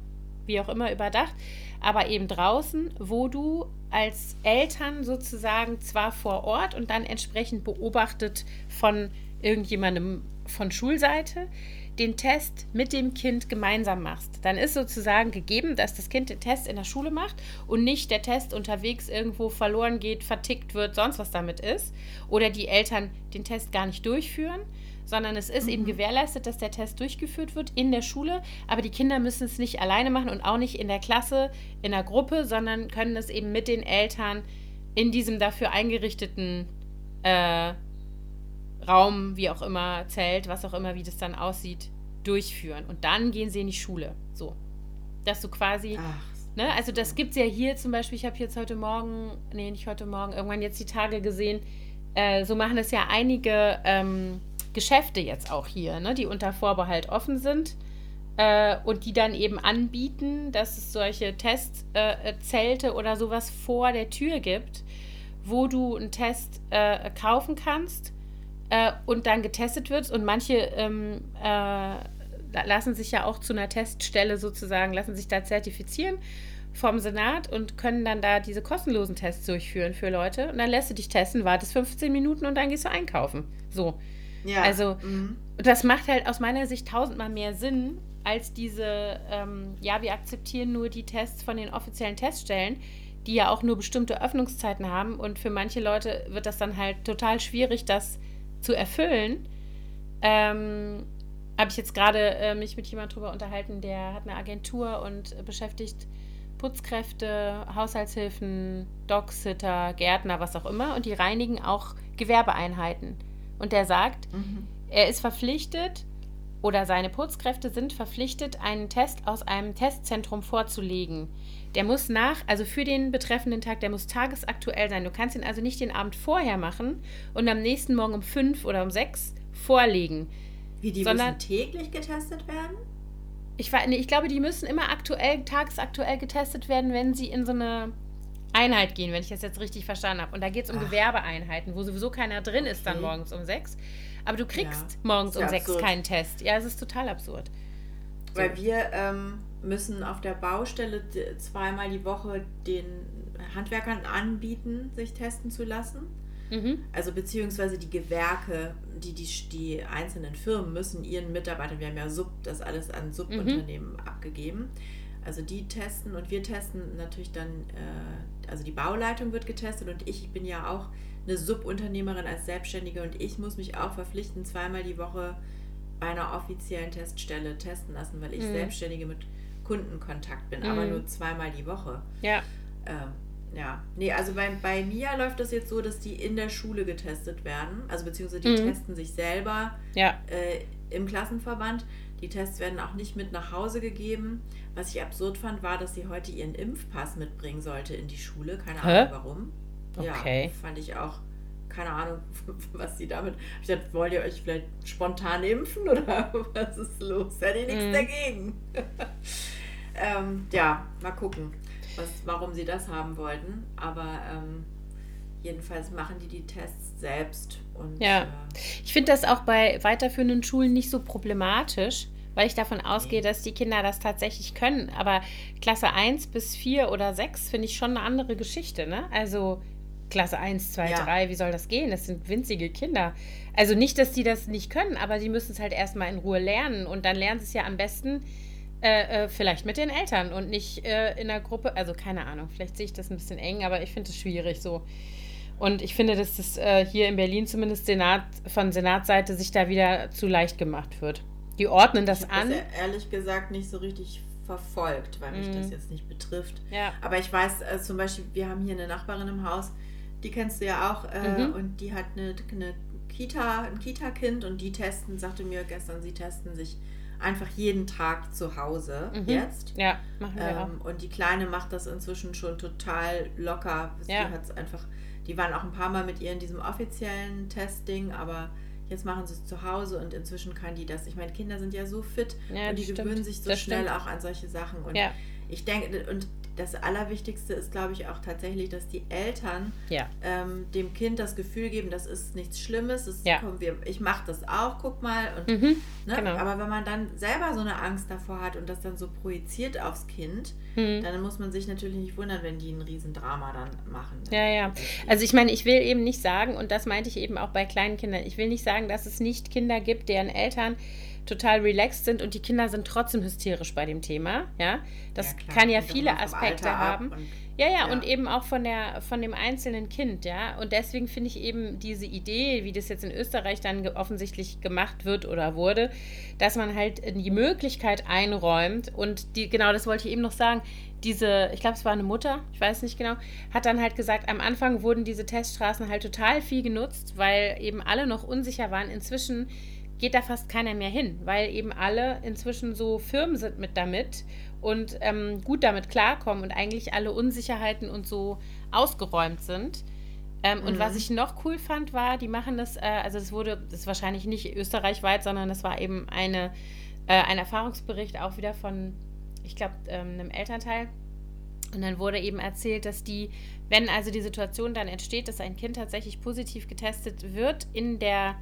wie auch immer überdacht, aber eben draußen, wo du als Eltern sozusagen zwar vor Ort und dann entsprechend beobachtet von irgendjemandem von Schulseite den Test mit dem Kind gemeinsam machst, dann ist sozusagen gegeben, dass das Kind den Test in der Schule macht und nicht der Test unterwegs irgendwo verloren geht, vertickt wird, sonst was damit ist. Oder die Eltern den Test gar nicht durchführen, sondern es ist mhm. eben gewährleistet, dass der Test durchgeführt wird in der Schule, aber die Kinder müssen es nicht alleine machen und auch nicht in der Klasse, in der Gruppe, sondern können es eben mit den Eltern in diesem dafür eingerichteten äh, Raum, wie auch immer, Zelt, was auch immer, wie das dann aussieht, durchführen. Und dann gehen sie in die Schule. So. Dass du quasi. Ach. Ne, also das gibt es ja hier zum Beispiel, ich habe jetzt heute Morgen, nee, nicht heute Morgen, irgendwann jetzt die Tage gesehen, äh, so machen es ja einige ähm, Geschäfte jetzt auch hier, ne, die unter Vorbehalt offen sind äh, und die dann eben anbieten, dass es solche Testzelte äh, oder sowas vor der Tür gibt, wo du einen Test äh, kaufen kannst äh, und dann getestet wird. Und manche ähm, äh, lassen sich ja auch zu einer Teststelle sozusagen, lassen sich da zertifizieren vom Senat und können dann da diese kostenlosen Tests durchführen für Leute. Und dann lässt du dich testen, wartest 15 Minuten und dann gehst du einkaufen. So. Ja. Also, mhm. das macht halt aus meiner Sicht tausendmal mehr Sinn, als diese, ähm, ja, wir akzeptieren nur die Tests von den offiziellen Teststellen, die ja auch nur bestimmte Öffnungszeiten haben. Und für manche Leute wird das dann halt total schwierig, das zu erfüllen. Ähm, habe ich jetzt gerade äh, mich mit jemandem drüber unterhalten, der hat eine Agentur und beschäftigt Putzkräfte, Haushaltshilfen, Dogsitter, Gärtner, was auch immer. Und die reinigen auch Gewerbeeinheiten. Und der sagt, mhm. er ist verpflichtet oder seine Putzkräfte sind verpflichtet, einen Test aus einem Testzentrum vorzulegen. Der muss nach, also für den betreffenden Tag, der muss tagesaktuell sein. Du kannst ihn also nicht den Abend vorher machen und am nächsten Morgen um fünf oder um sechs vorlegen. Wie die sondern, müssen täglich getestet werden? Ich, nee, ich glaube, die müssen immer aktuell, tagesaktuell getestet werden, wenn sie in so eine Einheit gehen, wenn ich das jetzt richtig verstanden habe. Und da geht es um Ach. Gewerbeeinheiten, wo sowieso keiner drin ist dann morgens um sechs. Aber du kriegst ja. morgens um sechs absurd. keinen Test. Ja, es ist total absurd. So. Weil wir ähm, müssen auf der Baustelle zweimal die Woche den Handwerkern anbieten, sich testen zu lassen. Mhm. Also beziehungsweise die Gewerke, die, die, die einzelnen Firmen müssen ihren Mitarbeitern, wir haben ja Sub, das alles an Subunternehmen mhm. abgegeben. Also die testen und wir testen natürlich dann, äh, also die Bauleitung wird getestet und ich bin ja auch eine Subunternehmerin als Selbstständige und ich muss mich auch verpflichten, zweimal die Woche bei einer offiziellen Teststelle testen lassen, weil ich mhm. Selbstständige mit Kundenkontakt bin, mhm. aber nur zweimal die Woche. Ja. Ähm, ja, nee, also bei, bei Mia läuft das jetzt so, dass die in der Schule getestet werden. Also beziehungsweise die mhm. testen sich selber ja. äh, im Klassenverband. Die Tests werden auch nicht mit nach Hause gegeben. Was ich absurd fand, war, dass sie heute ihren Impfpass mitbringen sollte in die Schule. Keine Hä? Ahnung warum. Okay. Ja, fand ich auch. Keine Ahnung, was sie damit. Ich dachte, wollt ihr euch vielleicht spontan impfen oder was ist los? Hätte ich nichts mhm. dagegen. ähm, ja, mal gucken was, warum sie das haben wollten. Aber ähm, jedenfalls machen die die Tests selbst. Und, ja, äh, ich finde das auch bei weiterführenden Schulen nicht so problematisch, weil ich davon ausgehe, dass die Kinder das tatsächlich können. Aber Klasse 1 bis 4 oder 6 finde ich schon eine andere Geschichte. Ne? Also Klasse 1, 2, ja. 3, wie soll das gehen? Das sind winzige Kinder. Also nicht, dass die das nicht können, aber sie müssen es halt erstmal in Ruhe lernen. Und dann lernen sie es ja am besten, äh, äh, vielleicht mit den Eltern und nicht äh, in der Gruppe. Also keine Ahnung, vielleicht sehe ich das ein bisschen eng, aber ich finde es schwierig so. Und ich finde, dass das äh, hier in Berlin zumindest Senat, von Senatsseite sich da wieder zu leicht gemacht wird. Die ordnen das ich an. Das ja ehrlich gesagt nicht so richtig verfolgt, weil mich mm. das mhm. jetzt nicht betrifft. Ja. Aber ich weiß äh, zum Beispiel, wir haben hier eine Nachbarin im Haus, die kennst du ja auch, äh, mhm. und die hat eine, eine Kita, ein Kita-Kind und die testen, sagte mir gestern, sie testen sich einfach jeden Tag zu Hause mhm. jetzt. Ja, machen wir ähm, auch. Und die Kleine macht das inzwischen schon total locker. Ja. Die hat's einfach, die waren auch ein paar Mal mit ihr in diesem offiziellen Testing, aber jetzt machen sie es zu Hause und inzwischen kann die das. Ich meine, Kinder sind ja so fit ja, und die stimmt. gewöhnen sich so das schnell stimmt. auch an solche Sachen. Und ja. Ich denke, und das Allerwichtigste ist, glaube ich, auch tatsächlich, dass die Eltern ja. ähm, dem Kind das Gefühl geben, das ist nichts Schlimmes, das ja. wir, ich mache das auch, guck mal. Und, mhm, ne? genau. Aber wenn man dann selber so eine Angst davor hat und das dann so projiziert aufs Kind, mhm. dann muss man sich natürlich nicht wundern, wenn die ein Riesendrama dann machen. Ja, ja. Also ich meine, ich will eben nicht sagen, und das meinte ich eben auch bei kleinen Kindern, ich will nicht sagen, dass es nicht Kinder gibt, deren Eltern total relaxed sind und die Kinder sind trotzdem hysterisch bei dem Thema. Ja, das ja, kann ja viele Aspekte haben. Ja, ja, ja, und eben auch von, der, von dem einzelnen Kind, ja. Und deswegen finde ich eben diese Idee, wie das jetzt in Österreich dann offensichtlich gemacht wird oder wurde, dass man halt die Möglichkeit einräumt und die, genau das wollte ich eben noch sagen, diese, ich glaube, es war eine Mutter, ich weiß nicht genau, hat dann halt gesagt, am Anfang wurden diese Teststraßen halt total viel genutzt, weil eben alle noch unsicher waren. Inzwischen geht da fast keiner mehr hin, weil eben alle inzwischen so firm sind mit damit und ähm, gut damit klarkommen und eigentlich alle Unsicherheiten und so ausgeräumt sind. Ähm, mhm. Und was ich noch cool fand, war, die machen das, äh, also das wurde, das ist wahrscheinlich nicht österreichweit, sondern das war eben eine, äh, ein Erfahrungsbericht auch wieder von, ich glaube, ähm, einem Elternteil. Und dann wurde eben erzählt, dass die, wenn also die Situation dann entsteht, dass ein Kind tatsächlich positiv getestet wird in der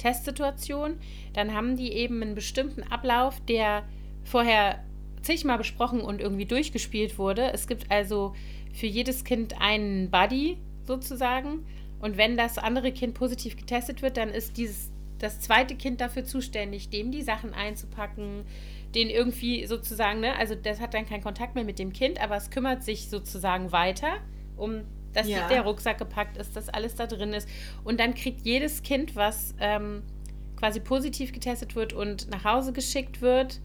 Testsituation, dann haben die eben einen bestimmten Ablauf, der vorher zigmal besprochen und irgendwie durchgespielt wurde. Es gibt also für jedes Kind einen Buddy sozusagen. Und wenn das andere Kind positiv getestet wird, dann ist dieses das zweite Kind dafür zuständig, dem die Sachen einzupacken, den irgendwie sozusagen, ne, also das hat dann keinen Kontakt mehr mit dem Kind, aber es kümmert sich sozusagen weiter um dass ja. der Rucksack gepackt ist, dass alles da drin ist. Und dann kriegt jedes Kind, was ähm, quasi positiv getestet wird und nach Hause geschickt wird,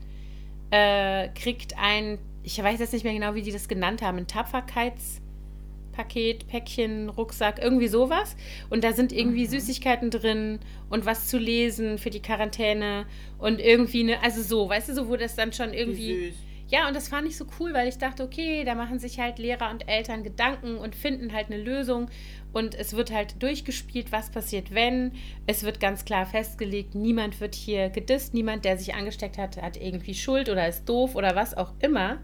äh, kriegt ein, ich weiß jetzt nicht mehr genau, wie die das genannt haben, ein Tapferkeitspaket, Päckchen, Rucksack, irgendwie sowas. Und da sind irgendwie mhm. Süßigkeiten drin und was zu lesen für die Quarantäne und irgendwie eine, also so, weißt du, so wo das dann schon irgendwie ja, und das fand ich so cool, weil ich dachte, okay, da machen sich halt Lehrer und Eltern Gedanken und finden halt eine Lösung. Und es wird halt durchgespielt, was passiert, wenn. Es wird ganz klar festgelegt, niemand wird hier gedisst, niemand, der sich angesteckt hat, hat irgendwie Schuld oder ist doof oder was auch immer.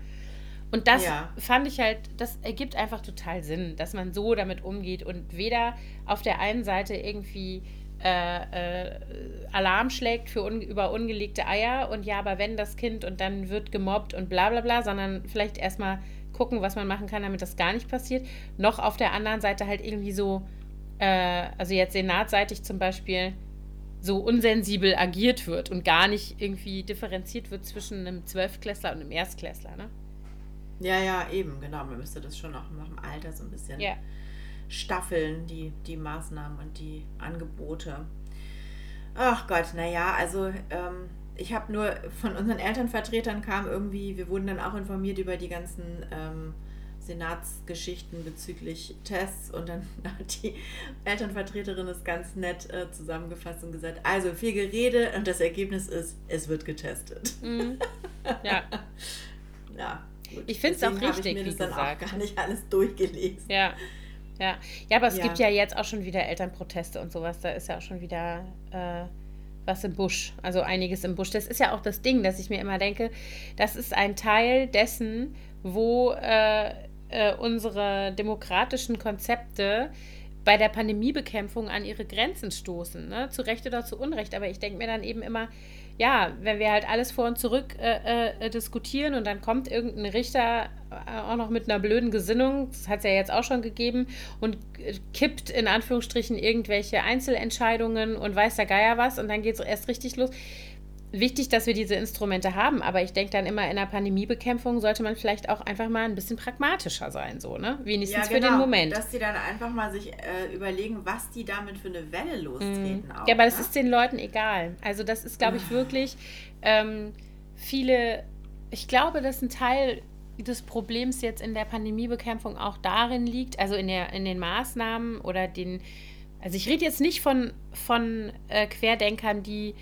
Und das ja. fand ich halt, das ergibt einfach total Sinn, dass man so damit umgeht und weder auf der einen Seite irgendwie äh, äh, Alarm schlägt für un über ungelegte Eier und ja, aber wenn das Kind und dann wird gemobbt und bla bla bla, sondern vielleicht erstmal gucken, was man machen kann, damit das gar nicht passiert. Noch auf der anderen Seite halt irgendwie so, äh, also jetzt senatseitig zum Beispiel, so unsensibel agiert wird und gar nicht irgendwie differenziert wird zwischen einem Zwölfklässler und einem Erstklässler, ne? Ja, ja, eben, genau. Man müsste das schon auch nach dem Alter so ein bisschen ja. Staffeln, die, die Maßnahmen und die Angebote. Ach Gott, naja, also ähm, ich habe nur von unseren Elternvertretern kam irgendwie, wir wurden dann auch informiert über die ganzen ähm, Senatsgeschichten bezüglich Tests und dann hat die Elternvertreterin es ganz nett äh, zusammengefasst und gesagt, also viel Gerede und das Ergebnis ist, es wird getestet. Mhm. Ja. ja. Gut. Ich finde es auch richtig, ich mir das dann auch gar nicht alles durchgelesen. Ja. Ja, ja aber es ja. gibt ja jetzt auch schon wieder Elternproteste und sowas. Da ist ja auch schon wieder äh, was im Busch. Also einiges im Busch. Das ist ja auch das Ding, dass ich mir immer denke, das ist ein Teil dessen, wo äh, äh, unsere demokratischen Konzepte bei der Pandemiebekämpfung an ihre Grenzen stoßen. Ne? Zu Recht oder zu Unrecht. Aber ich denke mir dann eben immer, ja, wenn wir halt alles vor und zurück äh, äh, diskutieren und dann kommt irgendein Richter äh, auch noch mit einer blöden Gesinnung, das hat es ja jetzt auch schon gegeben, und kippt in Anführungsstrichen irgendwelche Einzelentscheidungen und weiß der Geier was und dann geht es erst richtig los wichtig, dass wir diese Instrumente haben, aber ich denke dann immer in der Pandemiebekämpfung sollte man vielleicht auch einfach mal ein bisschen pragmatischer sein, so, ne? Wenigstens ja, genau, für den genau. Moment. Dass die dann einfach mal sich äh, überlegen, was die damit für eine Welle lostreten. Mhm. Auch, ja, aber ne? das ist den Leuten egal. Also das ist, glaube ich, ah. wirklich ähm, viele, ich glaube, dass ein Teil des Problems jetzt in der Pandemiebekämpfung auch darin liegt, also in, der, in den Maßnahmen oder den, also ich rede jetzt nicht von, von äh, Querdenkern, die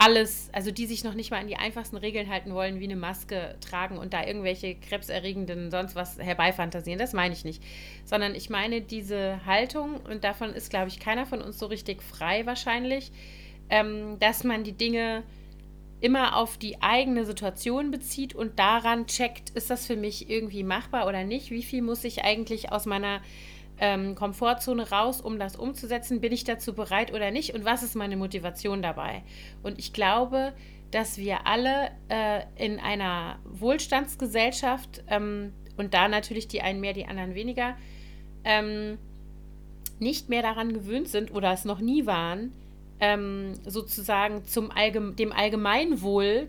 alles, also die sich noch nicht mal an die einfachsten Regeln halten wollen, wie eine Maske tragen und da irgendwelche krebserregenden sonst was herbeifantasieren. Das meine ich nicht. Sondern ich meine diese Haltung, und davon ist, glaube ich, keiner von uns so richtig frei wahrscheinlich, ähm, dass man die Dinge immer auf die eigene Situation bezieht und daran checkt, ist das für mich irgendwie machbar oder nicht? Wie viel muss ich eigentlich aus meiner ähm, Komfortzone raus, um das umzusetzen? Bin ich dazu bereit oder nicht? Und was ist meine Motivation dabei? Und ich glaube, dass wir alle äh, in einer Wohlstandsgesellschaft ähm, und da natürlich die einen mehr, die anderen weniger, ähm, nicht mehr daran gewöhnt sind oder es noch nie waren, ähm, sozusagen zum Allgeme dem Allgemeinwohl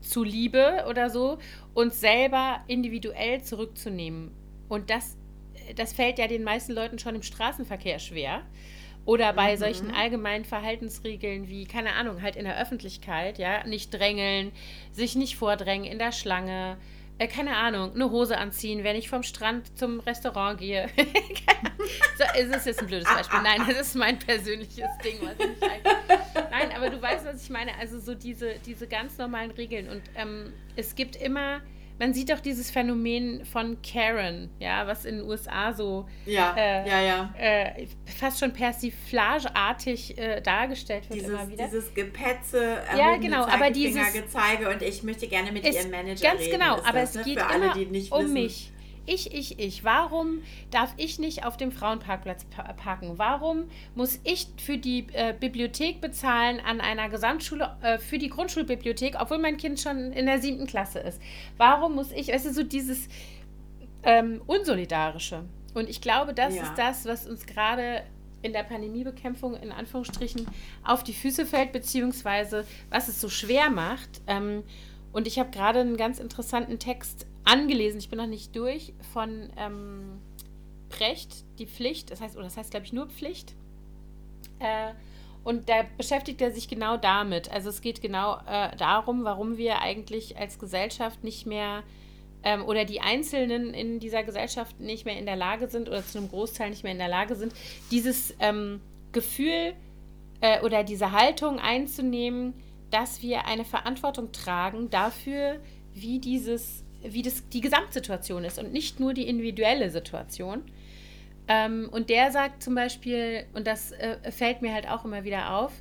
zuliebe oder so, uns selber individuell zurückzunehmen. Und das das fällt ja den meisten Leuten schon im Straßenverkehr schwer. Oder bei mhm. solchen allgemeinen Verhaltensregeln wie, keine Ahnung, halt in der Öffentlichkeit, ja, nicht drängeln, sich nicht vordrängen in der Schlange, äh, keine Ahnung, eine Hose anziehen, wenn ich vom Strand zum Restaurant gehe. so, es ist jetzt ein blödes Beispiel. Nein, das ist mein persönliches Ding, was ich Nein, aber du weißt, was ich meine. Also so diese, diese ganz normalen Regeln. Und ähm, es gibt immer man sieht auch dieses Phänomen von Karen, ja, was in den USA so ja, äh, ja, ja. Äh, fast schon persiflageartig äh, dargestellt wird dieses, immer wieder. Dieses Gepetze, ja, genau, aber dieses Gezeige und ich möchte gerne mit ihrem Manager ganz reden. Ganz genau, aber das, es ne? geht alle, immer um wissen. mich. Ich, ich, ich. Warum darf ich nicht auf dem Frauenparkplatz parken? Warum muss ich für die äh, Bibliothek bezahlen an einer Gesamtschule, äh, für die Grundschulbibliothek, obwohl mein Kind schon in der siebten Klasse ist? Warum muss ich, weißt du, so dieses ähm, Unsolidarische. Und ich glaube, das ja. ist das, was uns gerade in der Pandemiebekämpfung in Anführungsstrichen auf die Füße fällt, beziehungsweise was es so schwer macht. Ähm, und ich habe gerade einen ganz interessanten Text angelesen, ich bin noch nicht durch, von ähm, Precht, die Pflicht, das heißt, oder das heißt, glaube ich, nur Pflicht. Äh, und da beschäftigt er sich genau damit. Also es geht genau äh, darum, warum wir eigentlich als Gesellschaft nicht mehr ähm, oder die Einzelnen in dieser Gesellschaft nicht mehr in der Lage sind oder zu einem Großteil nicht mehr in der Lage sind, dieses ähm, Gefühl äh, oder diese Haltung einzunehmen, dass wir eine Verantwortung tragen dafür, wie dieses wie das die Gesamtsituation ist und nicht nur die individuelle Situation. Ähm, und der sagt zum Beispiel, und das äh, fällt mir halt auch immer wieder auf,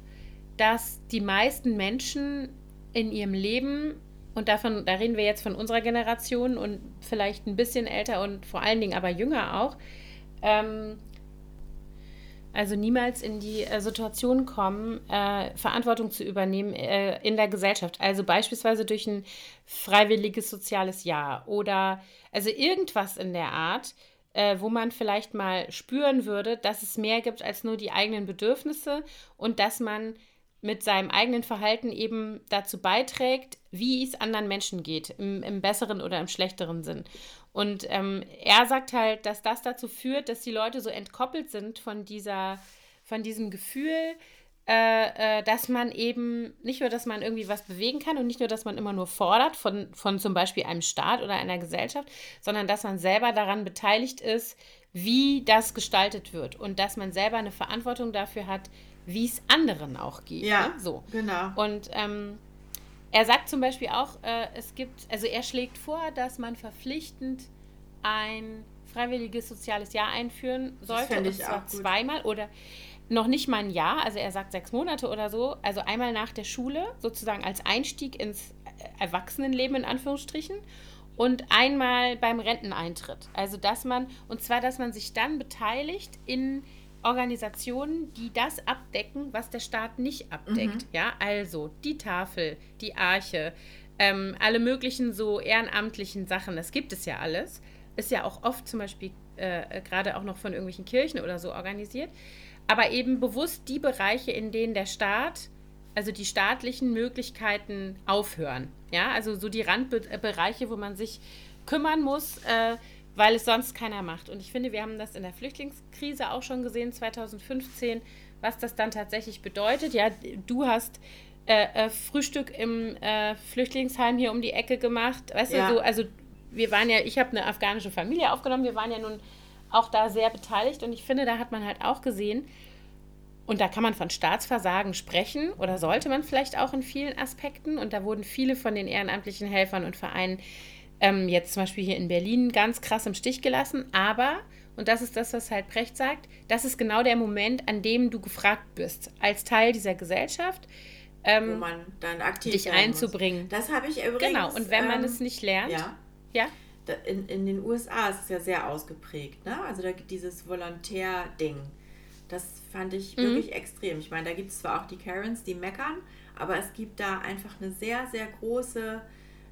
dass die meisten Menschen in ihrem Leben und davon, da reden wir jetzt von unserer Generation und vielleicht ein bisschen älter und vor allen Dingen aber jünger auch, ähm, also niemals in die äh, Situation kommen, äh, Verantwortung zu übernehmen äh, in der Gesellschaft. Also beispielsweise durch ein freiwilliges soziales Jahr oder also irgendwas in der Art, äh, wo man vielleicht mal spüren würde, dass es mehr gibt als nur die eigenen Bedürfnisse und dass man mit seinem eigenen Verhalten eben dazu beiträgt, wie es anderen Menschen geht, im, im besseren oder im schlechteren Sinn. Und ähm, er sagt halt, dass das dazu führt, dass die Leute so entkoppelt sind von dieser, von diesem Gefühl, äh, äh, dass man eben nicht nur, dass man irgendwie was bewegen kann und nicht nur, dass man immer nur fordert von, von zum Beispiel einem Staat oder einer Gesellschaft, sondern dass man selber daran beteiligt ist, wie das gestaltet wird und dass man selber eine Verantwortung dafür hat, wie es anderen auch geht. Ja, ne? so. genau. Und ähm, er sagt zum Beispiel auch, äh, es gibt, also er schlägt vor, dass man verpflichtend ein freiwilliges soziales Jahr einführen sollte. Das und zwar zweimal oder noch nicht mal ein Jahr, also er sagt sechs Monate oder so, also einmal nach der Schule, sozusagen als Einstieg ins Erwachsenenleben in Anführungsstrichen und einmal beim Renteneintritt. Also dass man, und zwar, dass man sich dann beteiligt in Organisationen, die das abdecken, was der Staat nicht abdeckt. Mhm. Ja, also die Tafel, die Arche, ähm, alle möglichen so ehrenamtlichen Sachen, das gibt es ja alles. Ist ja auch oft zum Beispiel äh, gerade auch noch von irgendwelchen Kirchen oder so organisiert. Aber eben bewusst die Bereiche, in denen der Staat, also die staatlichen Möglichkeiten aufhören. Ja, also so die Randbereiche, wo man sich kümmern muss. Äh, weil es sonst keiner macht. Und ich finde, wir haben das in der Flüchtlingskrise auch schon gesehen, 2015, was das dann tatsächlich bedeutet. Ja, du hast äh, äh, Frühstück im äh, Flüchtlingsheim hier um die Ecke gemacht. Weißt ja. du, so, also wir waren ja, ich habe eine afghanische Familie aufgenommen, wir waren ja nun auch da sehr beteiligt und ich finde, da hat man halt auch gesehen, und da kann man von Staatsversagen sprechen oder sollte man vielleicht auch in vielen Aspekten. Und da wurden viele von den ehrenamtlichen Helfern und Vereinen ähm, jetzt zum Beispiel hier in Berlin ganz krass im Stich gelassen. Aber, und das ist das, was halt Brecht sagt, das ist genau der Moment, an dem du gefragt bist, als Teil dieser Gesellschaft. Ähm, Wo man dann aktiv dich einzubringen. Muss. Das habe ich übrigens. Genau, und wenn man ähm, es nicht lernt. Ja. ja? In, in den USA ist es ja sehr ausgeprägt. Ne? Also da gibt dieses Volontär-Ding. Das fand ich mhm. wirklich extrem. Ich meine, da gibt es zwar auch die Karens, die meckern, aber es gibt da einfach eine sehr, sehr große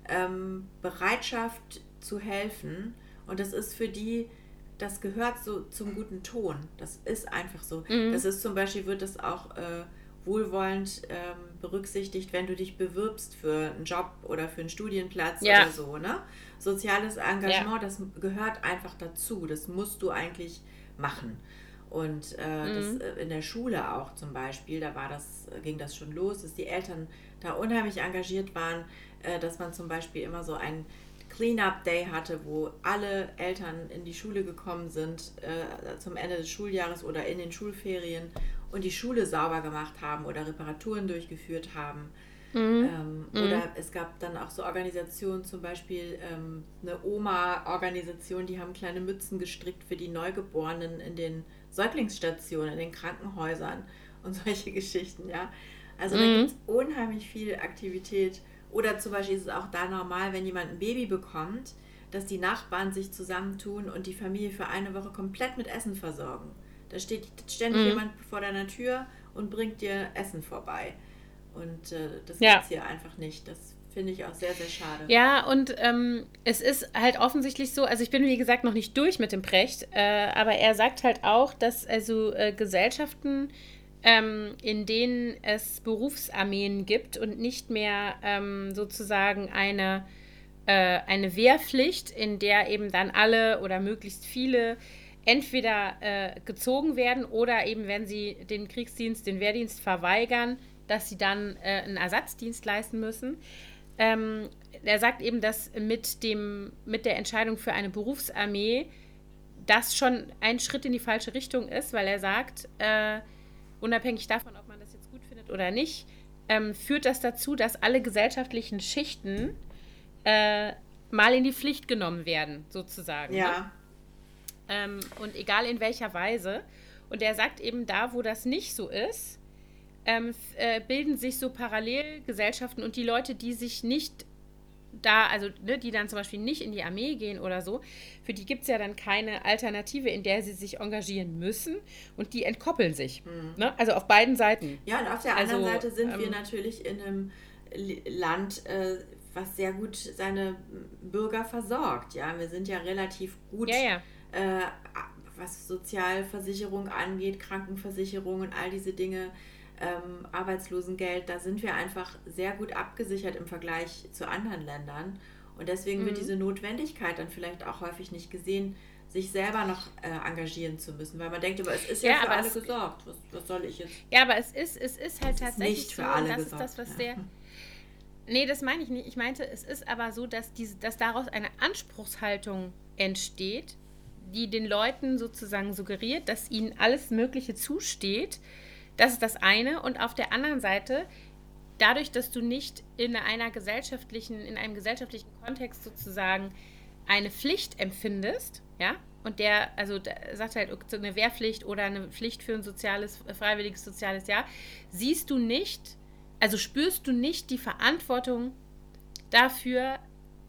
ähm, Bereitschaft zu helfen. Und das ist für die, das gehört so zum guten Ton. Das ist einfach so. Mhm. Das ist zum Beispiel, wird das auch äh, wohlwollend ähm, berücksichtigt, wenn du dich bewirbst für einen Job oder für einen Studienplatz ja. oder so. Ne? Soziales Engagement, ja. das gehört einfach dazu. Das musst du eigentlich machen. Und äh, mhm. das, äh, in der Schule auch zum Beispiel, da war das, ging das schon los, dass die Eltern da unheimlich engagiert waren, äh, dass man zum Beispiel immer so ein Cleanup Day hatte, wo alle Eltern in die Schule gekommen sind äh, zum Ende des Schuljahres oder in den Schulferien und die Schule sauber gemacht haben oder Reparaturen durchgeführt haben. Mhm. Ähm, mhm. Oder es gab dann auch so Organisationen, zum Beispiel ähm, eine Oma-Organisation, die haben kleine Mützen gestrickt für die Neugeborenen in den Säuglingsstationen, in den Krankenhäusern und solche Geschichten, ja. Also mhm. da gibt es unheimlich viel Aktivität oder zum Beispiel ist es auch da normal, wenn jemand ein Baby bekommt, dass die Nachbarn sich zusammentun und die Familie für eine Woche komplett mit Essen versorgen. Da steht ständig mhm. jemand vor deiner Tür und bringt dir Essen vorbei. Und äh, das ja. gibt es hier einfach nicht. Das finde ich auch sehr, sehr schade. Ja, und ähm, es ist halt offensichtlich so, also ich bin wie gesagt noch nicht durch mit dem Precht, äh, aber er sagt halt auch, dass also äh, Gesellschaften ähm, in denen es Berufsarmeen gibt und nicht mehr ähm, sozusagen eine, äh, eine Wehrpflicht, in der eben dann alle oder möglichst viele entweder äh, gezogen werden oder eben, wenn sie den Kriegsdienst, den Wehrdienst verweigern, dass sie dann äh, einen Ersatzdienst leisten müssen. Ähm, er sagt eben, dass mit, dem, mit der Entscheidung für eine Berufsarmee das schon ein Schritt in die falsche Richtung ist, weil er sagt, äh, unabhängig davon, ob man das jetzt gut findet oder nicht, ähm, führt das dazu, dass alle gesellschaftlichen Schichten äh, mal in die Pflicht genommen werden, sozusagen. Ja. Ne? Ähm, und egal in welcher Weise. Und er sagt eben, da, wo das nicht so ist, ähm, äh, bilden sich so Parallelgesellschaften und die Leute, die sich nicht da, also ne, die dann zum Beispiel nicht in die Armee gehen oder so, für die gibt es ja dann keine Alternative, in der sie sich engagieren müssen und die entkoppeln sich. Mhm. Ne? Also auf beiden Seiten. Ja, und auf der anderen also, Seite sind ähm, wir natürlich in einem Land, äh, was sehr gut seine Bürger versorgt. Ja, wir sind ja relativ gut, ja, ja. Äh, was Sozialversicherung angeht, Krankenversicherung und all diese Dinge ähm, Arbeitslosengeld, da sind wir einfach sehr gut abgesichert im Vergleich zu anderen Ländern. Und deswegen mhm. wird diese Notwendigkeit dann vielleicht auch häufig nicht gesehen, sich selber noch äh, engagieren zu müssen, weil man denkt, aber es ist ja, ja für alle gesorgt. Was, was, soll ich jetzt? Ja, aber es ist, es ist halt es tatsächlich ist nicht für so, alle das gesorgt. ist das, was ja. der. Nee, das meine ich nicht. Ich meinte, es ist aber so, dass, diese, dass daraus eine Anspruchshaltung entsteht, die den Leuten sozusagen suggeriert, dass ihnen alles Mögliche zusteht das ist das eine. Und auf der anderen Seite, dadurch, dass du nicht in einer gesellschaftlichen, in einem gesellschaftlichen Kontext sozusagen eine Pflicht empfindest, ja, und der, also der sagt halt eine Wehrpflicht oder eine Pflicht für ein soziales, freiwilliges soziales Jahr, siehst du nicht, also spürst du nicht die Verantwortung dafür,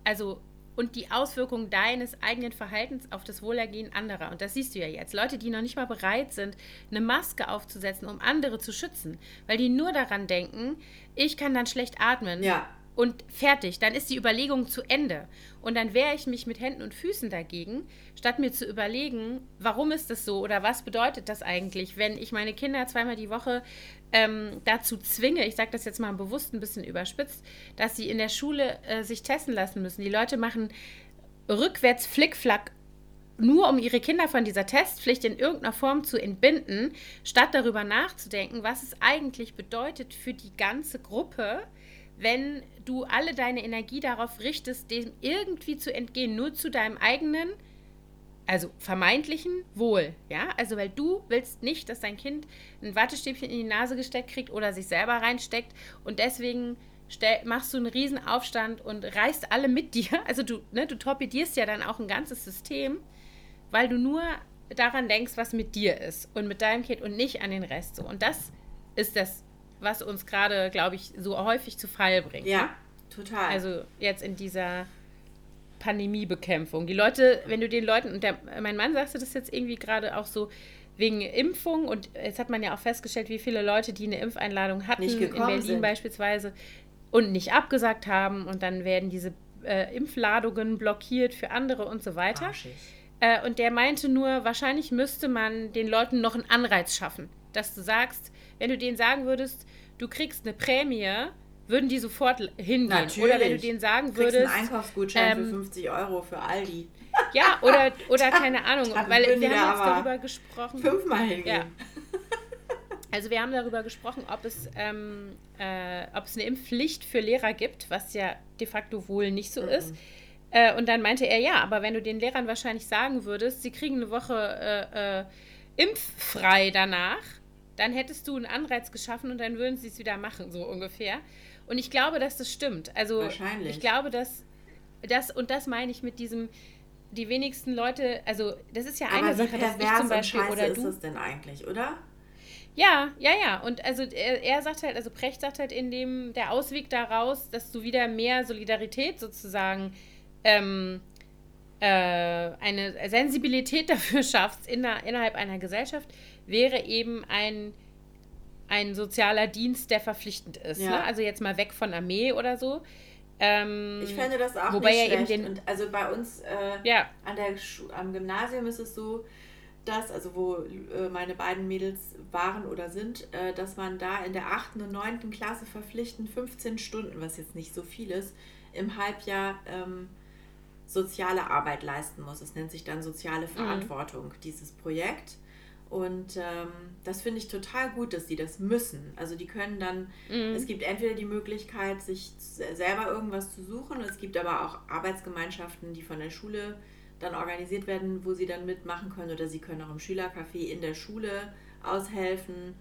also und die Auswirkungen deines eigenen Verhaltens auf das Wohlergehen anderer. Und das siehst du ja jetzt. Leute, die noch nicht mal bereit sind, eine Maske aufzusetzen, um andere zu schützen, weil die nur daran denken, ich kann dann schlecht atmen. Ja. Und fertig, dann ist die Überlegung zu Ende. Und dann wehre ich mich mit Händen und Füßen dagegen, statt mir zu überlegen, warum ist das so oder was bedeutet das eigentlich, wenn ich meine Kinder zweimal die Woche ähm, dazu zwinge, ich sage das jetzt mal bewusst ein bisschen überspitzt, dass sie in der Schule äh, sich testen lassen müssen. Die Leute machen rückwärts Flickflack nur um ihre Kinder von dieser Testpflicht in irgendeiner Form zu entbinden, statt darüber nachzudenken, was es eigentlich bedeutet für die ganze Gruppe, wenn du alle deine Energie darauf richtest, dem irgendwie zu entgehen, nur zu deinem eigenen also vermeintlichen Wohl, ja, also weil du willst nicht, dass dein Kind ein Wattestäbchen in die Nase gesteckt kriegt oder sich selber reinsteckt und deswegen machst du einen riesen Aufstand und reißt alle mit dir, also du, ne, du torpedierst ja dann auch ein ganzes System, weil du nur daran denkst, was mit dir ist und mit deinem Kind und nicht an den Rest so. Und das ist das, was uns gerade, glaube ich, so häufig zu Fall bringt. Ja, ne? total. Also jetzt in dieser Pandemiebekämpfung. Die Leute, wenn du den Leuten, und der, mein Mann sagte das jetzt irgendwie gerade auch so, wegen Impfung und jetzt hat man ja auch festgestellt, wie viele Leute, die eine Impfeinladung hatten, in Berlin sind. beispielsweise, und nicht abgesagt haben und dann werden diese äh, Impfladungen blockiert für andere und so weiter. Äh, und der meinte nur, wahrscheinlich müsste man den Leuten noch einen Anreiz schaffen, dass du sagst, wenn du denen sagen würdest, du kriegst eine Prämie, würden die sofort hingehen. Natürlich. Oder wenn du denen sagen würdest. einen Einkaufsgutschein ähm, für 50 Euro für Aldi. Ja, oder, oder keine Ahnung, weil wir haben jetzt darüber gesprochen. Fünfmal hingehen. Ja. Also wir haben darüber gesprochen, ob es, ähm, äh, ob es eine Impfpflicht für Lehrer gibt, was ja de facto wohl nicht so mhm. ist. Äh, und dann meinte er, ja, aber wenn du den Lehrern wahrscheinlich sagen würdest, sie kriegen eine Woche äh, äh impffrei danach, dann hättest du einen Anreiz geschaffen und dann würden sie es wieder machen, so ungefähr. Und ich glaube, dass das stimmt. Also Wahrscheinlich. ich glaube, dass das und das meine ich mit diesem die wenigsten Leute, also das ist ja Aber eine Sache, dass ich zum Beispiel oder du. ist es denn eigentlich, oder? Ja, ja, ja. Und also er, er, sagt halt, also Precht sagt halt in dem der Ausweg daraus, dass du wieder mehr Solidarität sozusagen ähm, äh, eine Sensibilität dafür schaffst in der, innerhalb einer Gesellschaft, wäre eben ein ein sozialer Dienst, der verpflichtend ist. Ja. Ne? Also jetzt mal weg von Armee oder so. Ähm, ich fände das auch wobei nicht schlecht. Und also bei uns äh, ja. an der am Gymnasium ist es so, dass, also wo äh, meine beiden Mädels waren oder sind, äh, dass man da in der 8. und 9. Klasse verpflichtend 15 Stunden, was jetzt nicht so viel ist, im Halbjahr ähm, soziale Arbeit leisten muss. Es nennt sich dann soziale mhm. Verantwortung, mhm. dieses Projekt. Und ähm, das finde ich total gut, dass sie das müssen. Also die können dann, mhm. es gibt entweder die Möglichkeit, sich selber irgendwas zu suchen, es gibt aber auch Arbeitsgemeinschaften, die von der Schule dann organisiert werden, wo sie dann mitmachen können oder sie können auch im Schülercafé in der Schule aushelfen.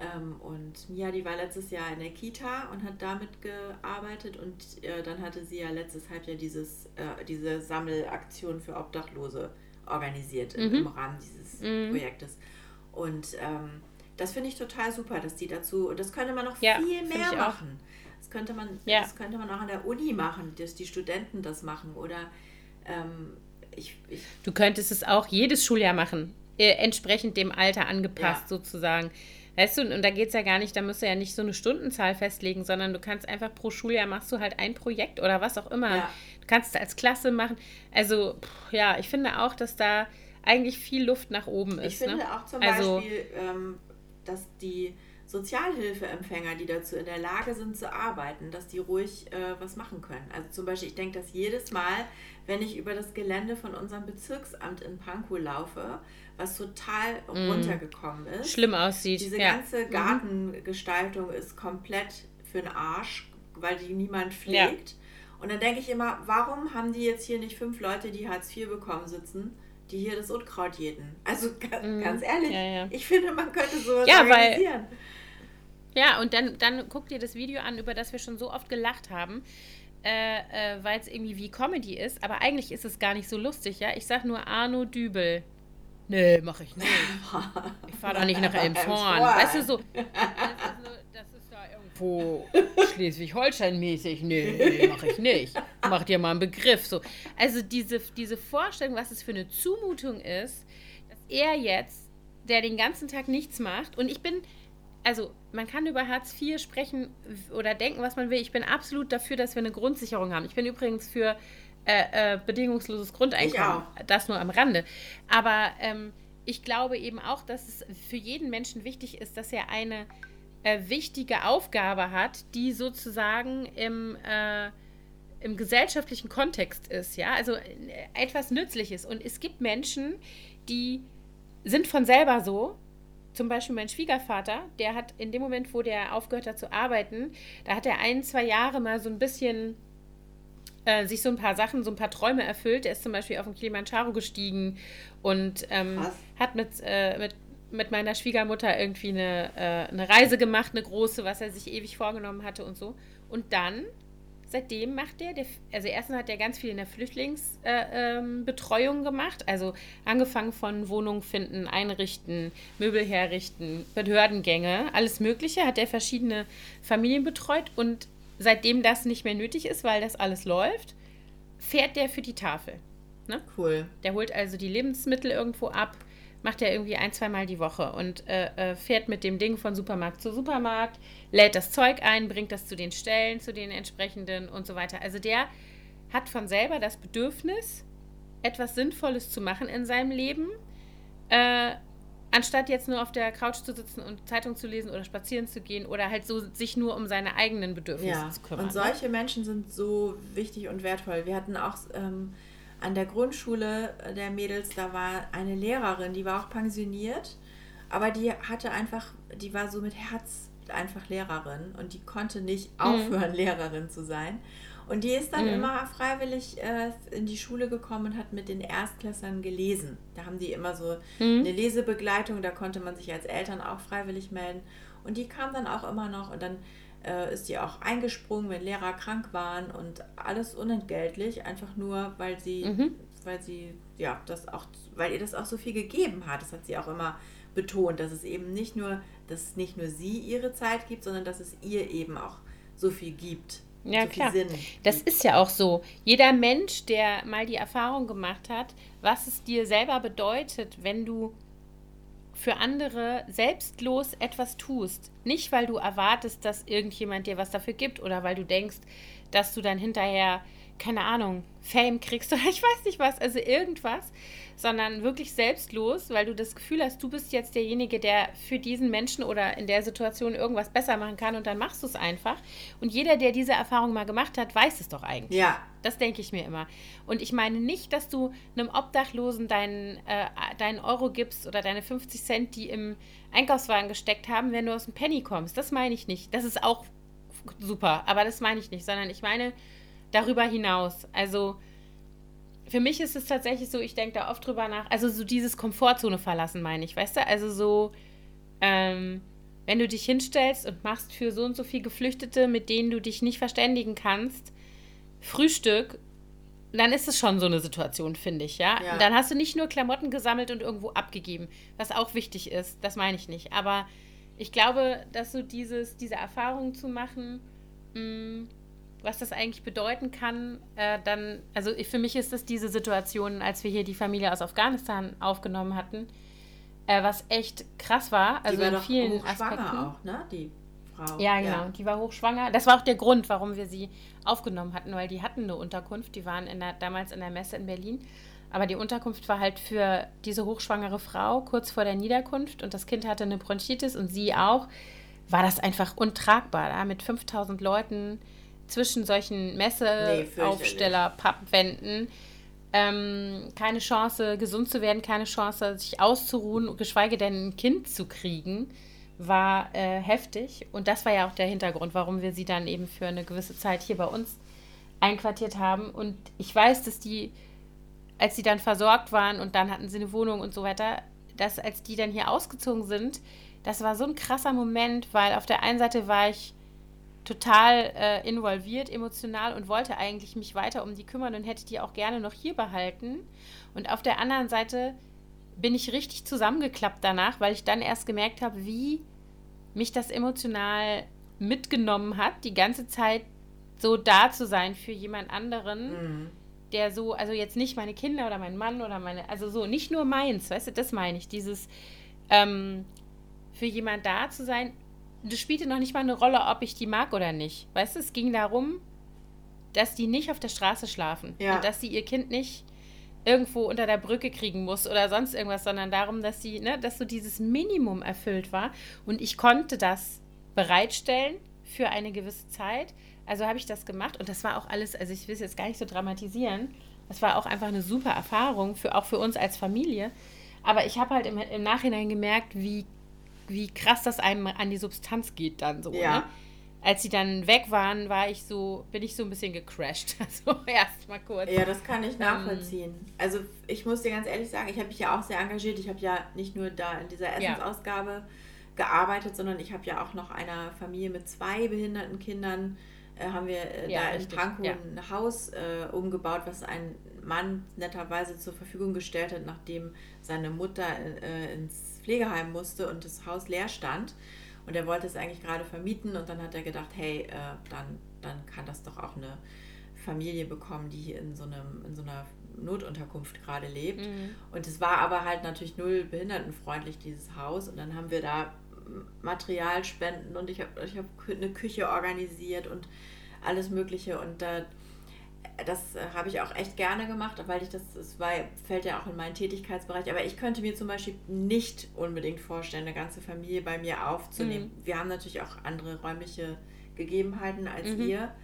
Ähm, und Mia, die war letztes Jahr in der Kita und hat damit gearbeitet und äh, dann hatte sie ja letztes Halbjahr dieses, äh, diese Sammelaktion für Obdachlose organisiert mhm. im Rahmen dieses mhm. Projektes. Und ähm, das finde ich total super, dass die dazu, und das könnte man noch ja, viel mehr machen. Das könnte man, ja. das könnte man auch an der Uni machen, dass die Studenten das machen. Oder ähm, ich, ich Du könntest es auch jedes Schuljahr machen, äh, entsprechend dem Alter angepasst ja. sozusagen. Weißt du, und da geht es ja gar nicht, da musst du ja nicht so eine Stundenzahl festlegen, sondern du kannst einfach pro Schuljahr machst du halt ein Projekt oder was auch immer. Ja. Du kannst es als Klasse machen. Also, pff, ja, ich finde auch, dass da eigentlich viel Luft nach oben ist. Ich finde ne? auch zum also, Beispiel, ähm, dass die Sozialhilfeempfänger, die dazu in der Lage sind zu arbeiten, dass die ruhig äh, was machen können. Also zum Beispiel, ich denke, dass jedes Mal, wenn ich über das Gelände von unserem Bezirksamt in Pankow laufe, was total mm. runtergekommen ist. Schlimm aussieht. Diese ja. ganze mhm. Gartengestaltung ist komplett für den Arsch, weil die niemand pflegt. Ja. Und dann denke ich immer, warum haben die jetzt hier nicht fünf Leute, die Hartz IV bekommen, sitzen? Die hier das Unkraut jäten. Also mm. ganz ehrlich, ja, ja. ich finde, man könnte sowas ja, organisieren. Weil, ja, und dann, dann guck dir das Video an, über das wir schon so oft gelacht haben, äh, äh, weil es irgendwie wie Comedy ist. Aber eigentlich ist es gar nicht so lustig, ja. Ich sag nur Arno Dübel. Nee, mach ich nicht. Ich fahr doch nicht nach Elmshorn. Weißt du, so. Das ist, nur, das ist irgendwo Schleswig-Holstein-mäßig. Nee, mach ich nicht. Mach dir mal einen Begriff. So. Also diese, diese Vorstellung, was es für eine Zumutung ist, dass er jetzt, der den ganzen Tag nichts macht, und ich bin also man kann über Hartz IV sprechen oder denken, was man will. Ich bin absolut dafür, dass wir eine Grundsicherung haben. Ich bin übrigens für äh, äh, bedingungsloses Grundeinkommen. Das nur am Rande. Aber ähm, ich glaube eben auch, dass es für jeden Menschen wichtig ist, dass er eine äh, wichtige Aufgabe hat, die sozusagen im, äh, im gesellschaftlichen Kontext ist. Ja, also äh, etwas Nützliches. Und es gibt Menschen, die sind von selber so zum Beispiel mein Schwiegervater, der hat in dem Moment, wo der aufgehört hat zu arbeiten, da hat er ein, zwei Jahre mal so ein bisschen äh, sich so ein paar Sachen, so ein paar Träume erfüllt. Er ist zum Beispiel auf den Kilimanjaro gestiegen und ähm, hat mit, äh, mit, mit meiner Schwiegermutter irgendwie eine, äh, eine Reise gemacht, eine große, was er sich ewig vorgenommen hatte und so. Und dann seitdem macht der, der also erstens hat er ganz viel in der Flüchtlingsbetreuung äh, ähm, gemacht, also angefangen von Wohnung finden, einrichten, Möbel herrichten, Behördengänge, alles Mögliche, hat er verschiedene Familien betreut und seitdem das nicht mehr nötig ist, weil das alles läuft, fährt der für die Tafel. Ne? Cool. Der holt also die Lebensmittel irgendwo ab, macht er irgendwie ein, zweimal die Woche und äh, äh, fährt mit dem Ding von Supermarkt zu Supermarkt, lädt das Zeug ein, bringt das zu den Stellen, zu den entsprechenden und so weiter. Also der hat von selber das Bedürfnis, etwas Sinnvolles zu machen in seinem Leben, äh, anstatt jetzt nur auf der Couch zu sitzen und Zeitung zu lesen oder spazieren zu gehen oder halt so sich nur um seine eigenen Bedürfnisse ja, zu kümmern. Und ne? solche? Menschen sind so wichtig und wertvoll. Wir hatten auch ähm, an der Grundschule der Mädels, da war eine Lehrerin, die war auch pensioniert, aber die hatte einfach, die war so mit Herz einfach Lehrerin und die konnte nicht mhm. aufhören, mhm. Lehrerin zu sein. Und die ist dann mhm. immer freiwillig äh, in die Schule gekommen und hat mit den Erstklässern gelesen. Da haben die immer so mhm. eine Lesebegleitung, da konnte man sich als Eltern auch freiwillig melden. Und die kam dann auch immer noch und dann äh, ist die auch eingesprungen, wenn Lehrer krank waren und alles unentgeltlich, einfach nur, weil sie, mhm. weil sie, ja, das auch, weil ihr das auch so viel gegeben hat. Das hat sie auch immer betont, dass es eben nicht nur, dass nicht nur sie ihre Zeit gibt, sondern dass es ihr eben auch so viel gibt. Ja, so klar. Das ist ja auch so. Jeder Mensch, der mal die Erfahrung gemacht hat, was es dir selber bedeutet, wenn du für andere selbstlos etwas tust. Nicht, weil du erwartest, dass irgendjemand dir was dafür gibt oder weil du denkst, dass du dann hinterher, keine Ahnung, Fame kriegst oder ich weiß nicht was, also irgendwas, sondern wirklich selbstlos, weil du das Gefühl hast, du bist jetzt derjenige, der für diesen Menschen oder in der Situation irgendwas besser machen kann und dann machst du es einfach. Und jeder, der diese Erfahrung mal gemacht hat, weiß es doch eigentlich. Ja. Das denke ich mir immer. Und ich meine nicht, dass du einem Obdachlosen deinen, äh, deinen Euro gibst oder deine 50 Cent, die im Einkaufswagen gesteckt haben, wenn du aus dem Penny kommst. Das meine ich nicht. Das ist auch super, aber das meine ich nicht, sondern ich meine darüber hinaus. Also für mich ist es tatsächlich so, ich denke da oft drüber nach, also so dieses Komfortzone verlassen, meine ich, weißt du? Also so, ähm, wenn du dich hinstellst und machst für so und so viele Geflüchtete, mit denen du dich nicht verständigen kannst, Frühstück, dann ist es schon so eine Situation, finde ich, ja? ja. dann hast du nicht nur Klamotten gesammelt und irgendwo abgegeben, was auch wichtig ist, das meine ich nicht. Aber ich glaube, dass so dieses, diese Erfahrung zu machen, mh, mh, mm, was das eigentlich bedeuten kann, äh, dann, also ich, für mich ist das diese Situation, als wir hier die Familie aus Afghanistan aufgenommen hatten, äh, was echt krass war. Also die war in doch vielen hochschwanger Aspekten. auch, ne? Die Frau. Ja, genau. Die war hochschwanger. Das war auch der Grund, warum wir sie aufgenommen hatten, weil die hatten eine Unterkunft. Die waren in der, damals in der Messe in Berlin. Aber die Unterkunft war halt für diese hochschwangere Frau kurz vor der Niederkunft und das Kind hatte eine Bronchitis und sie auch. War das einfach untragbar, da mit 5000 Leuten zwischen solchen Messeaufsteller, Pappwänden. Ähm, keine Chance, gesund zu werden, keine Chance, sich auszuruhen, geschweige denn ein Kind zu kriegen, war äh, heftig. Und das war ja auch der Hintergrund, warum wir sie dann eben für eine gewisse Zeit hier bei uns einquartiert haben. Und ich weiß, dass die, als sie dann versorgt waren und dann hatten sie eine Wohnung und so weiter, dass als die dann hier ausgezogen sind, das war so ein krasser Moment, weil auf der einen Seite war ich total äh, involviert, emotional und wollte eigentlich mich weiter um die kümmern und hätte die auch gerne noch hier behalten. Und auf der anderen Seite bin ich richtig zusammengeklappt danach, weil ich dann erst gemerkt habe, wie mich das emotional mitgenommen hat, die ganze Zeit so da zu sein für jemand anderen, mhm. der so, also jetzt nicht meine Kinder oder mein Mann oder meine, also so, nicht nur meins, weißt du, das meine ich, dieses ähm, für jemand da zu sein, das spielte noch nicht mal eine Rolle, ob ich die mag oder nicht. Weißt du, es ging darum, dass die nicht auf der Straße schlafen ja. und dass sie ihr Kind nicht irgendwo unter der Brücke kriegen muss oder sonst irgendwas, sondern darum, dass sie, ne, dass so dieses Minimum erfüllt war und ich konnte das bereitstellen für eine gewisse Zeit. Also habe ich das gemacht und das war auch alles, also ich will es jetzt gar nicht so dramatisieren. Das war auch einfach eine super Erfahrung für auch für uns als Familie. Aber ich habe halt im, im Nachhinein gemerkt, wie wie krass das einem an die Substanz geht dann so. Ja. Ne? Als sie dann weg waren, war ich so, bin ich so ein bisschen gecrashed. Also erst mal kurz. Ja, das kann ich ähm, nachvollziehen. Ähm, also ich muss dir ganz ehrlich sagen, ich habe mich ja auch sehr engagiert. Ich habe ja nicht nur da in dieser Essensausgabe ja. gearbeitet, sondern ich habe ja auch noch einer Familie mit zwei behinderten Kindern äh, haben wir äh, ja, da in Pankow ja. ein Haus äh, umgebaut, was ein Mann netterweise zur Verfügung gestellt hat, nachdem seine Mutter äh, ins Pflegeheim musste und das Haus leer stand. Und er wollte es eigentlich gerade vermieten und dann hat er gedacht, hey, äh, dann, dann kann das doch auch eine Familie bekommen, die in so, einem, in so einer Notunterkunft gerade lebt. Mhm. Und es war aber halt natürlich null behindertenfreundlich, dieses Haus. Und dann haben wir da Materialspenden und ich habe ich hab eine Küche organisiert und alles Mögliche. Und da das äh, habe ich auch echt gerne gemacht, weil ich das, das war, fällt ja auch in meinen Tätigkeitsbereich. Aber ich könnte mir zum Beispiel nicht unbedingt vorstellen, eine ganze Familie bei mir aufzunehmen. Mhm. Wir haben natürlich auch andere räumliche Gegebenheiten als mhm. ihr.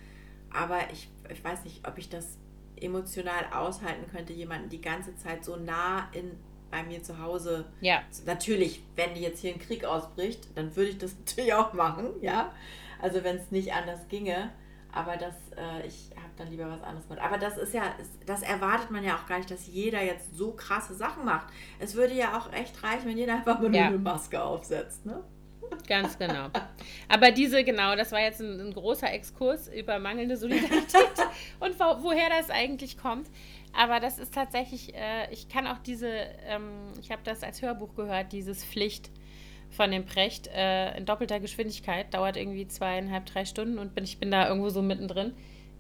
Aber ich, ich weiß nicht, ob ich das emotional aushalten könnte, jemanden die ganze Zeit so nah in, bei mir zu Hause. Ja. Natürlich, wenn jetzt hier ein Krieg ausbricht, dann würde ich das natürlich auch machen, ja. Also wenn es nicht anders ginge. Aber das, äh, ich dann lieber was anderes mit. Aber das ist ja, das erwartet man ja auch gar nicht, dass jeder jetzt so krasse Sachen macht. Es würde ja auch echt reichen, wenn jeder einfach mal ja. eine Maske aufsetzt, ne? Ganz genau. Aber diese, genau, das war jetzt ein, ein großer Exkurs über mangelnde Solidarität und wo, woher das eigentlich kommt. Aber das ist tatsächlich, äh, ich kann auch diese, ähm, ich habe das als Hörbuch gehört, dieses Pflicht von dem Precht äh, in doppelter Geschwindigkeit. Dauert irgendwie zweieinhalb, drei Stunden und bin, ich bin da irgendwo so mittendrin.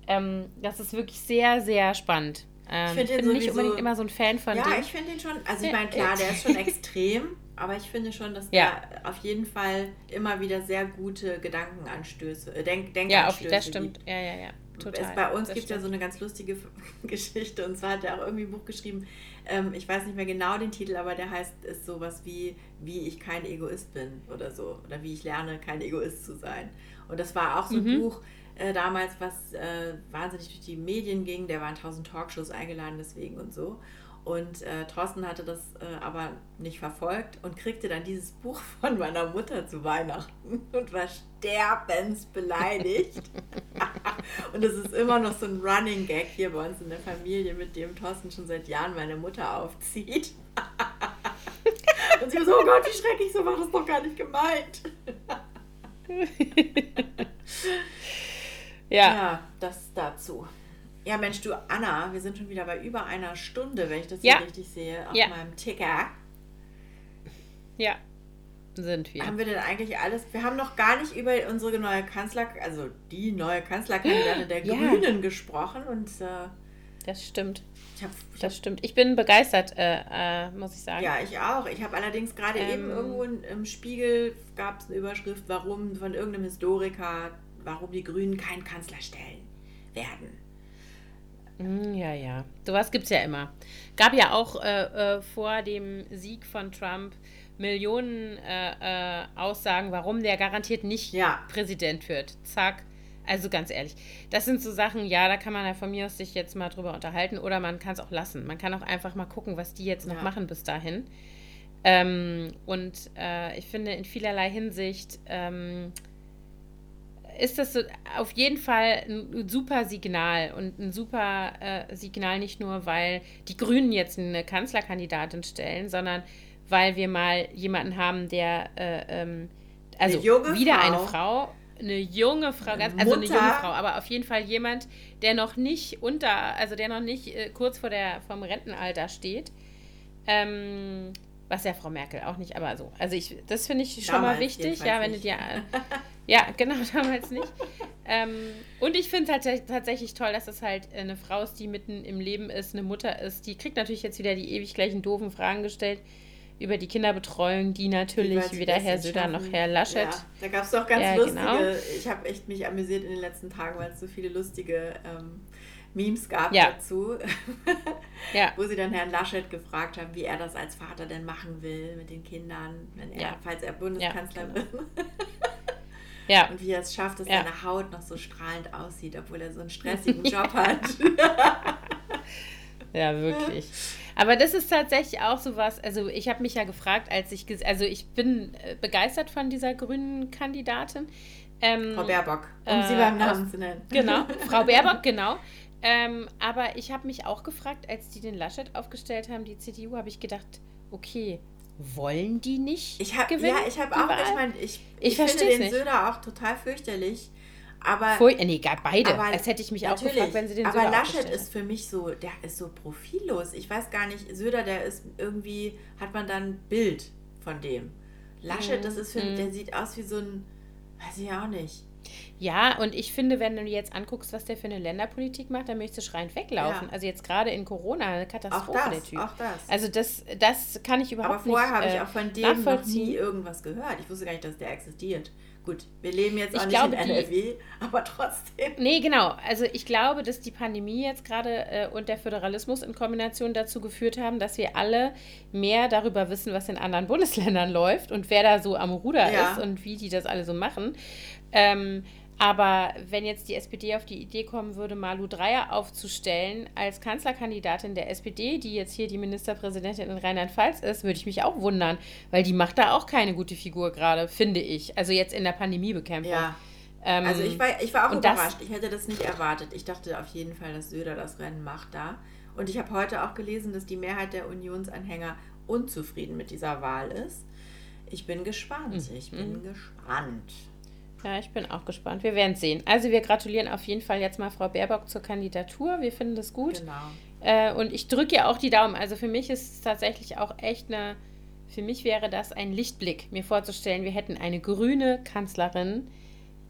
Ähm, das ist wirklich sehr, sehr spannend. Ähm, ich, ich bin nicht unbedingt immer so ein Fan von Ja, dem. ich finde ihn schon, also ich meine, klar, der ist schon extrem, aber ich finde schon, dass ja. der auf jeden Fall immer wieder sehr gute Gedankenanstöße, äh, Denk Denkanstöße Ja, auf, das stimmt. Gibt. Ja, ja, ja. Total. Es, bei uns gibt es ja so eine ganz lustige Geschichte und zwar hat er auch irgendwie ein Buch geschrieben, ähm, ich weiß nicht mehr genau den Titel, aber der heißt ist sowas wie, wie ich kein Egoist bin oder so. Oder wie ich lerne, kein Egoist zu sein. Und das war auch so ein mhm. Buch äh, damals, was äh, wahnsinnig durch die Medien ging. Der war in tausend Talkshows eingeladen deswegen und so. Und äh, Thorsten hatte das äh, aber nicht verfolgt und kriegte dann dieses Buch von meiner Mutter zu Weihnachten und war sterbensbeleidigt. und es ist immer noch so ein Running Gag hier bei uns in der Familie, mit dem Thorsten schon seit Jahren meine Mutter aufzieht. und sie war so, oh Gott, wie schrecklich, so war das doch gar nicht gemeint. Ja. ja, das dazu. Ja, Mensch, du Anna, wir sind schon wieder bei über einer Stunde, wenn ich das ja. hier richtig sehe, auf ja. meinem Ticker. Ja. sind wir. Haben wir denn eigentlich alles? Wir haben noch gar nicht über unsere neue Kanzler, also die neue Kanzlerkandidatin der ja. Grünen gesprochen und äh, das stimmt. Ich hab, ich das hab, stimmt. Ich bin begeistert, äh, äh, muss ich sagen. Ja, ich auch. Ich habe allerdings gerade ähm, eben irgendwo im Spiegel gab es eine Überschrift, warum von irgendeinem Historiker, warum die Grünen keinen Kanzler stellen werden. Hm, ja, ja. Sowas gibt es ja immer. Gab ja auch äh, äh, vor dem Sieg von Trump Millionen äh, äh, Aussagen, warum der garantiert nicht ja. Präsident wird. Zack. Also ganz ehrlich, das sind so Sachen, ja, da kann man ja von mir aus sich jetzt mal drüber unterhalten oder man kann es auch lassen. Man kann auch einfach mal gucken, was die jetzt noch ja. machen bis dahin. Ähm, und äh, ich finde in vielerlei Hinsicht ähm, ist das so auf jeden Fall ein super Signal und ein super äh, Signal nicht nur, weil die Grünen jetzt eine Kanzlerkandidatin stellen, sondern weil wir mal jemanden haben, der äh, ähm, also eine wieder Frau. eine Frau, eine junge Frau, ganz, also eine junge Frau, aber auf jeden Fall jemand, der noch nicht unter, also der noch nicht äh, kurz vor der vom Rentenalter steht. Ähm, was ja Frau Merkel auch nicht, aber so. Also ich, das finde ich schon Damals mal wichtig, ja, wenn du dir. ja, genau, damals nicht. ähm, und ich finde es halt tatsächlich toll, dass es halt eine Frau ist, die mitten im Leben ist, eine Mutter ist. Die kriegt natürlich jetzt wieder die ewig gleichen doofen Fragen gestellt über die Kinderbetreuung, die natürlich die weder Herr Söder noch Herr Laschet. Ja, da gab es doch ganz ja, lustige, genau. ich habe echt mich amüsiert in den letzten Tagen, weil es so viele lustige ähm, Memes gab ja. dazu, ja. wo sie dann Herrn Laschet gefragt haben, wie er das als Vater denn machen will mit den Kindern, wenn er, falls er Bundeskanzler ja, genau. wird. ja. Und wie er es schafft, dass seine Haut noch so strahlend aussieht, obwohl er so einen stressigen Job hat. ja, wirklich. Aber das ist tatsächlich auch so was, also ich habe mich ja gefragt, als ich, also ich bin äh, begeistert von dieser grünen Kandidatin. Ähm, Frau Baerbock, um äh, sie beim Namen zu nennen. Genau, Frau Baerbock, genau. Ähm, aber ich habe mich auch gefragt, als die den Laschet aufgestellt haben, die CDU, habe ich gedacht, okay, wollen die nicht ich hab, gewinnen? Ja, ich habe auch, ich meine, ich, ich, ich finde den nicht. Söder auch total fürchterlich. Aber, Voll, nee, gar beide. Aber, Als hätte ich mich auch gefragt, wenn sie den Aber Söder Laschet ist für mich so, der ist so profillos. Ich weiß gar nicht, Söder, der ist irgendwie, hat man dann ein Bild von dem. Laschet, mm, das ist für mm. der sieht aus wie so ein, weiß ich auch nicht. Ja, und ich finde, wenn du jetzt anguckst, was der für eine Länderpolitik macht, dann möchtest du schreiend weglaufen. Ja. Also jetzt gerade in Corona eine Katastrophe, auch das, der Typ. Auch das. Also das, das kann ich überhaupt nicht Aber vorher habe ich äh, auch von dem noch nie irgendwas gehört. Ich wusste gar nicht, dass der existiert. Gut, wir leben jetzt auch ich nicht glaube, in NRW, die, aber trotzdem. Nee, genau. Also ich glaube, dass die Pandemie jetzt gerade äh, und der Föderalismus in Kombination dazu geführt haben, dass wir alle mehr darüber wissen, was in anderen Bundesländern läuft und wer da so am Ruder ja. ist und wie die das alle so machen. Ähm, aber wenn jetzt die SPD auf die Idee kommen würde, Malu Dreyer aufzustellen als Kanzlerkandidatin der SPD, die jetzt hier die Ministerpräsidentin in Rheinland-Pfalz ist, würde ich mich auch wundern, weil die macht da auch keine gute Figur gerade, finde ich. Also jetzt in der Pandemiebekämpfung. Ja. Ähm, also ich war, ich war auch überrascht. ich hätte das nicht erwartet. Ich dachte auf jeden Fall, dass Söder das Rennen macht da. Und ich habe heute auch gelesen, dass die Mehrheit der Unionsanhänger unzufrieden mit dieser Wahl ist. Ich bin gespannt. Mhm. Ich bin mhm. gespannt. Ja, ich bin auch gespannt. Wir werden sehen. Also wir gratulieren auf jeden Fall jetzt mal Frau Baerbock zur Kandidatur. Wir finden das gut. Genau. Äh, und ich drücke ihr auch die Daumen. Also für mich ist es tatsächlich auch echt eine, für mich wäre das ein Lichtblick, mir vorzustellen, wir hätten eine grüne Kanzlerin.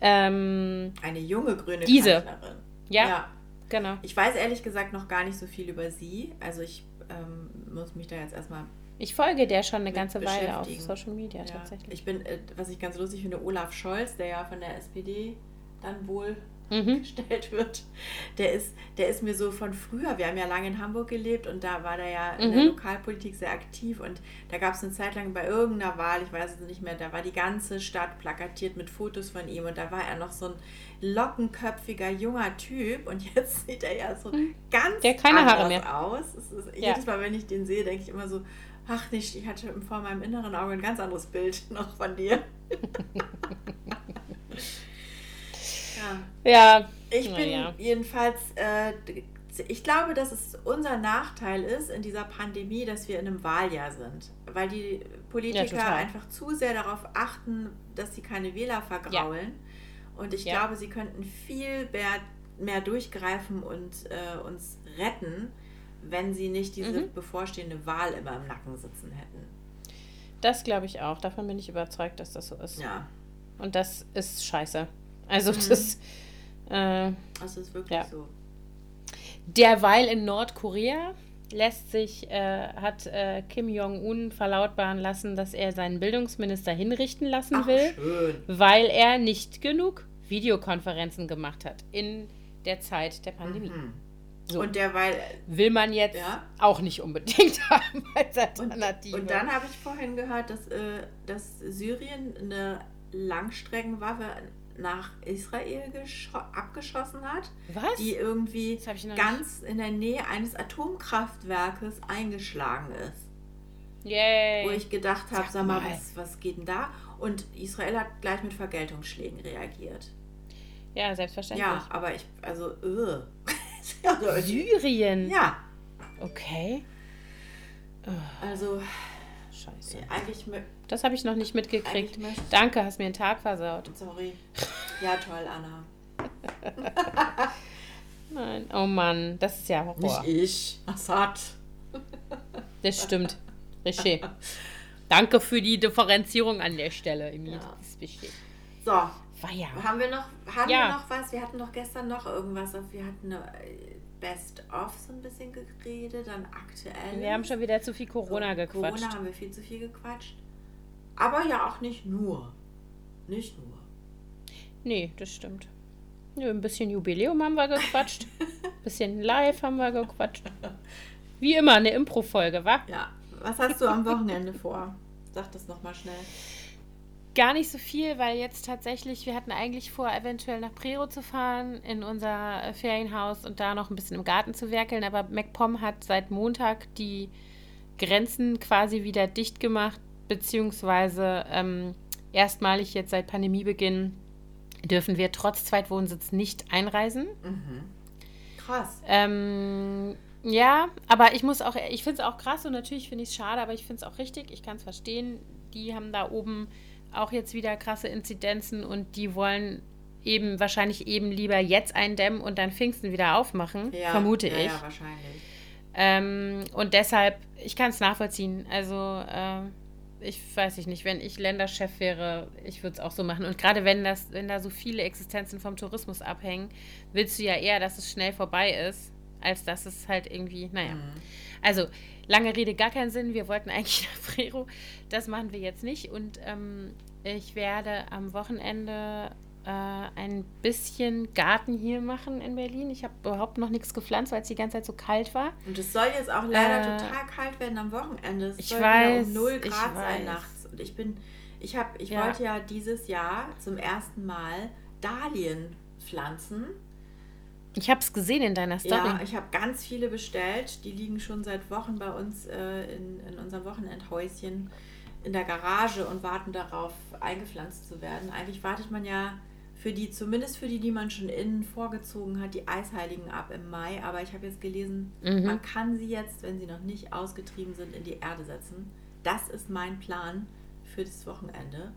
Ähm, eine junge grüne diese. Kanzlerin. Ja, ja, genau. Ich weiß ehrlich gesagt noch gar nicht so viel über sie. Also ich ähm, muss mich da jetzt erstmal ich folge der schon eine ganze Weile auf Social Media ja. tatsächlich. Ich bin, äh, was ich ganz lustig finde, Olaf Scholz, der ja von der SPD dann wohl mhm. gestellt wird, der ist, der ist mir so von früher, wir haben ja lange in Hamburg gelebt und da war der ja in der mhm. Lokalpolitik sehr aktiv und da gab es eine Zeit lang bei irgendeiner Wahl, ich weiß es nicht mehr, da war die ganze Stadt plakatiert mit Fotos von ihm und da war er noch so ein lockenköpfiger junger Typ und jetzt sieht er ja so mhm. ganz der keine Haare mehr. aus. Ist, ja. Jedes Mal, wenn ich den sehe, denke ich immer so, Ach nicht, ich hatte vor meinem inneren Auge ein ganz anderes Bild noch von dir. ja. ja. Ich bin ja. jedenfalls, äh, ich glaube, dass es unser Nachteil ist in dieser Pandemie, dass wir in einem Wahljahr sind. Weil die Politiker ja, einfach zu sehr darauf achten, dass sie keine Wähler vergraulen. Und ich glaube, sie könnten viel mehr, mehr durchgreifen und äh, uns retten wenn sie nicht diese mhm. bevorstehende Wahl immer im Nacken sitzen hätten. Das glaube ich auch. Davon bin ich überzeugt, dass das so ist. Ja. Und das ist scheiße. Also Mhm. das. Äh, Das ist wirklich Ja. so. derweil in Nordkorea lässt sich, äh, hat äh, Kim Jong-un verlautbaren lassen, dass er seinen Bildungsminister hinrichten lassen Ach, will, schön. weil er nicht genug Videokonferenzen gemacht hat in der Zeit der Pandemie. Mhm. So. Und derweil, Will man jetzt Ja. auch nicht unbedingt haben als und, Alternative. und dann habe ich vorhin gehört, dass, äh, dass Syrien eine Langstreckenwaffe nach Israel gescho- abgeschossen hat, Was? die irgendwie ganz in der Nähe eines Atomkraftwerkes eingeschlagen ist. Yay. Wo ich gedacht habe, Sag sag mal, was, was geht denn da? Und Israel hat gleich mit Vergeltungsschlägen reagiert. ja, selbstverständlich. Ja, aber ich, also, Syrien. ja, Okay. also Scheiße. eigentlich, Das habe ich noch nicht mitgekriegt. Danke, hast mir den Tag versaut. Sorry. Ja, toll, Anna. Nein. Oh Mann, das ist ja Horror. ich. Assad. Das stimmt. Richtig. Danke für die Differenzierung an der Stelle, Emil. Ja. Das ist wichtig. So, War ja. haben wir noch, haben Ja. wir noch was? Wir hatten doch gestern noch irgendwas. auf- Wir hatten äh, Best-of so ein bisschen geredet, dann aktuell. Wir haben schon wieder zu viel Corona gequatscht. Corona haben wir viel zu viel gequatscht. Aber ja auch nicht nur. Nicht nur. Nee, das stimmt. Nö, ein bisschen Jubiläum haben wir gequatscht. bisschen live haben wir gequatscht. Wie immer, eine Impro-Folge, wa? Ja. Was hast du am Wochenende vor? Sag das nochmal schnell. Gar nicht so viel, weil jetzt tatsächlich, wir hatten eigentlich vor, eventuell nach Prero zu fahren, in unser äh, Ferienhaus und da noch ein bisschen im Garten zu werkeln. Aber MacPom hat seit Montag die Grenzen quasi wieder dicht gemacht, beziehungsweise ähm, erstmalig jetzt seit Pandemiebeginn dürfen wir trotz Zweitwohnsitz nicht einreisen. Mhm. Krass. Ähm, ja, aber ich muss auch, ich finde es auch krass und natürlich finde ich es schade, aber ich finde es auch richtig. Ich kann es verstehen. Die haben da oben auch jetzt wieder krasse Inzidenzen und die wollen eben wahrscheinlich eben lieber jetzt eindämmen und dann Pfingsten wieder aufmachen, Ja, vermute ja, ich. Ja, wahrscheinlich. Ähm, und deshalb, ich kann es nachvollziehen. Also, äh, ich weiß ich nicht, wenn ich Länderchef wäre, ich würde es auch so machen. Und gerade wenn das, wenn da so viele Existenzen vom Tourismus abhängen, willst du ja eher, dass es schnell vorbei ist, als dass es halt irgendwie, naja. Mhm. Also, lange Rede, gar keinen Sinn. Wir wollten eigentlich nach Frero. Das machen wir jetzt nicht. Und ähm, ich werde am Wochenende äh, ein bisschen Garten hier machen in Berlin. Ich habe überhaupt noch nichts gepflanzt, weil es die ganze Zeit so kalt war. Und es soll jetzt auch leider Äh, total kalt werden am Wochenende. Es ich soll weiß, um 0 ich Grad sein nachts. Und ich bin, ich habe, ich Ja. wollte ja dieses Jahr zum ersten Mal Dahlien pflanzen. Ich habe es gesehen in deiner Story. Ja, ich habe ganz viele bestellt. Die liegen schon seit Wochen bei uns äh, in, in unserem Wochenendhäuschen in der Garage und warten darauf, eingepflanzt zu werden. Eigentlich wartet man ja für die, zumindest für die, die man schon innen vorgezogen hat, die Eisheiligen ab im Mai. Aber ich habe jetzt gelesen, Mhm. man kann sie jetzt, wenn sie noch nicht ausgetrieben sind, in die Erde setzen. Das ist mein Plan für das Wochenende.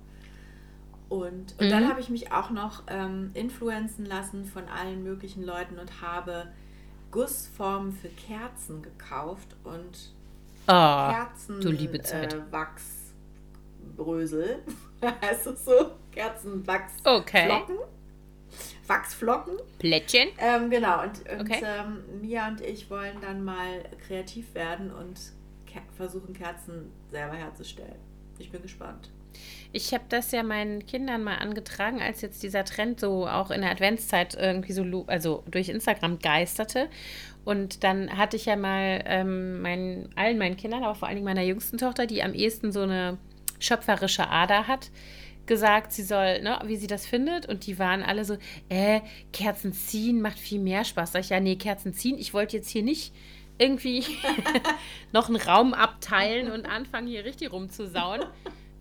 Und, und Mhm. dann habe ich mich auch noch ähm, influenzen lassen von allen möglichen Leuten und habe Gussformen für Kerzen gekauft und Oh, Kerzen du liebe Zeit. Äh, es so? Kerzenwachsflocken. okay. Wachsflocken. Plättchen. Ähm, genau, und, und Okay. ähm, Mia und ich wollen dann mal kreativ werden und ke versuchen, Kerzen selber herzustellen. Ich bin gespannt. Ich habe das ja meinen Kindern mal angetragen, als jetzt dieser Trend so auch in der Adventszeit irgendwie so, also durch Instagram geisterte. Und dann hatte ich ja mal ähm, meinen, allen meinen Kindern, aber vor allen Dingen meiner jüngsten Tochter, die am ehesten so eine schöpferische Ader hat, gesagt, sie soll, ne, wie sie das findet. Und die waren alle so, äh, Kerzen ziehen macht viel mehr Spaß. Sag ich, ja, nee, Kerzen ziehen. Ich wollte jetzt hier nicht irgendwie noch einen Raum abteilen und anfangen, hier richtig rumzusauen.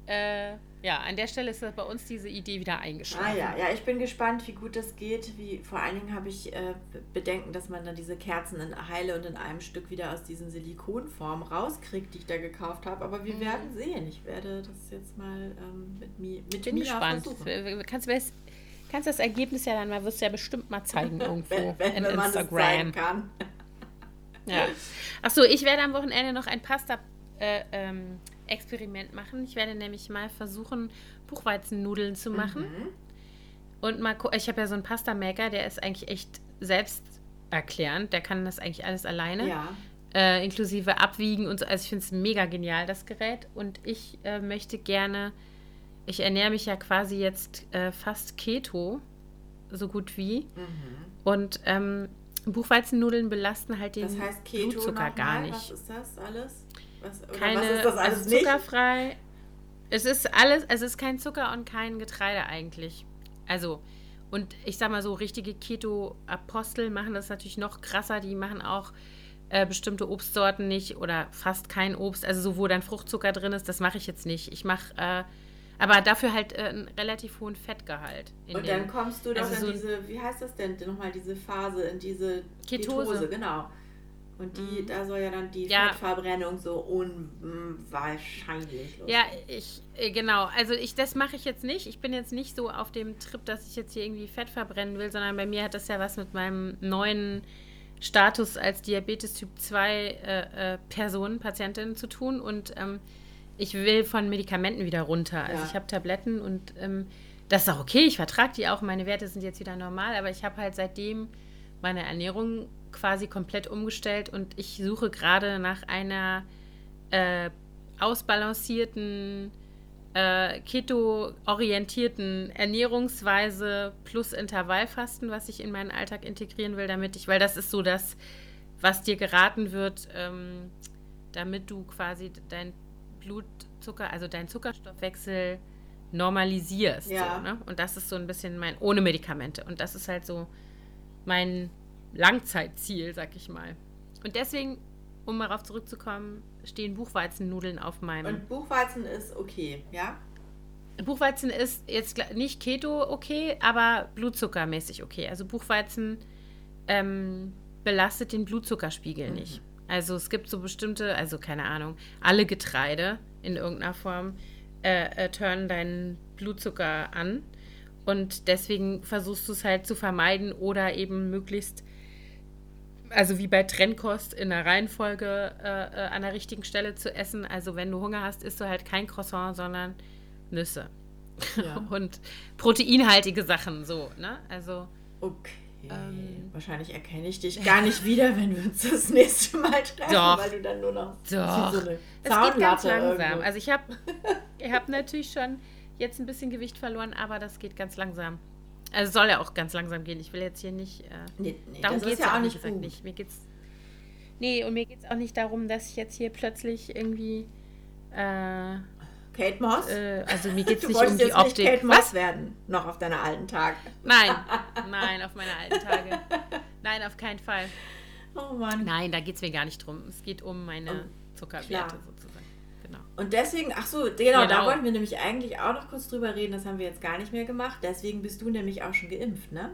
Äh, ja, an der Stelle ist das bei uns diese Idee wieder eingeschlafen. Ah ja, ja, ich bin gespannt, wie gut das geht. Wie, vor allen Dingen habe ich äh, Bedenken, dass man dann diese Kerzen in Heile und in einem Stück wieder aus diesen Silikonformen rauskriegt, die ich da gekauft habe. Aber wir Mhm. werden sehen. Ich werde das jetzt mal ähm, mit, Mi mit Bin Mia gespannt. versuchen. Kannst du kannst das Ergebnis ja dann mal, wirst du ja bestimmt mal zeigen irgendwo Wenn, wenn, in wenn man das zeigen Instagram. kann. Ja. Achso, ich werde am Wochenende noch ein Pasta, äh, ähm, Experiment machen. Ich werde nämlich mal versuchen, Buchweizennudeln zu machen. Mhm. Und mal gucken, ich habe ja so einen Pasta-Maker, der ist eigentlich echt selbsterklärend. Der kann das eigentlich alles alleine. Ja. Äh, inklusive Abwiegen und so. Also ich finde es mega genial, das Gerät. Und ich äh, möchte gerne, ich ernähre mich ja quasi jetzt äh, fast Keto, so gut wie. Mhm. Und ähm, Buchweizennudeln belasten halt den Das heißt Keto Blutzucker gar nicht. Was ist das alles? Was, Keine, was ist das alles also nicht? zuckerfrei. Es ist alles, es ist kein Zucker und kein Getreide eigentlich. Also, und ich sag mal so, richtige Keto-Apostel machen das natürlich noch krasser. Die machen auch äh, bestimmte Obstsorten nicht oder fast kein Obst, also so, wo dann Fruchtzucker drin ist, das mache ich jetzt nicht. Ich mache, äh, aber dafür halt äh, einen relativ hohen Fettgehalt. Und dann kommst du doch also in so- diese, wie heißt das denn nochmal, diese Phase, in diese Ketose. genau. Und die, Mhm. da soll ja dann die Ja. Fettverbrennung so unwahrscheinlich los. Ja, ich, äh, genau. Also ich, das mache ich jetzt nicht. Ich bin jetzt nicht so auf dem Trip, dass ich jetzt hier irgendwie Fett verbrennen will, sondern bei mir hat das ja was mit meinem neuen Status als Diabetes Typ 2 äh, äh, Person, Patientin zu tun. Und ähm, ich will von Medikamenten wieder runter. Also Ja. ich habe Tabletten und ähm, das ist auch okay. Ich vertrage die auch. Meine Werte sind jetzt wieder normal. Aber ich habe halt seitdem meine Ernährung quasi komplett umgestellt und ich suche gerade nach einer äh, ausbalancierten, äh, keto-orientierten Ernährungsweise plus Intervallfasten, was ich in meinen Alltag integrieren will, damit ich, weil das ist so das, was dir geraten wird, ähm, damit du quasi dein Blutzucker, also dein Zuckerstoffwechsel normalisierst. Ja. So, ne? Und das ist so ein bisschen mein, ohne Medikamente. Und das ist halt so mein Langzeitziel, sag ich mal. Und deswegen, um mal darauf zurückzukommen, stehen Buchweizennudeln auf meinem. Und Buchweizen ist okay, ja? Buchweizen ist jetzt nicht Keto okay, aber blutzuckermäßig okay. Also Buchweizen ähm, belastet den Blutzuckerspiegel nicht. Also es gibt so bestimmte, also keine Ahnung, alle Getreide in irgendeiner Form äh, äh, turnen deinen Blutzucker an. Und deswegen versuchst du es halt zu vermeiden oder eben möglichst, also wie bei Trennkost in der Reihenfolge äh, äh, an der richtigen Stelle zu essen. Also wenn du Hunger hast, isst du halt kein Croissant, sondern Nüsse. Ja. Und proteinhaltige Sachen, so, ne? Also, Okay. Ähm. Wahrscheinlich erkenne ich dich gar nicht wieder, wenn wir uns das nächste Mal treffen, Doch. weil du dann nur noch Doch. so eine es geht ganz langsam. irgendwo- Also ich habe ich hab natürlich schon jetzt ein bisschen Gewicht verloren, aber das geht ganz langsam. Also soll ja auch ganz langsam gehen. Ich will jetzt hier nicht. Äh, nee, nee, darum das geht ist es ja auch nicht gesagt, gut. nicht. Mir geht's. Nee, und mir geht es auch nicht darum, dass ich jetzt hier plötzlich irgendwie. Äh, Kate Moss? äh, also mir geht es nicht um die jetzt nicht Optik. Kate Moss Was? werden, noch auf deine alten Tage. Nein, nein, auf meine alten Tage. Nein, auf keinen Fall. Oh Mann. Nein, da geht es mir gar nicht drum. Es geht um meine Um, Zuckerwerte klar. Und deswegen, ach so, genau, da Genau. wollten wir nämlich eigentlich auch noch kurz drüber reden, das haben wir jetzt gar nicht mehr gemacht. Deswegen bist du nämlich auch schon geimpft, ne?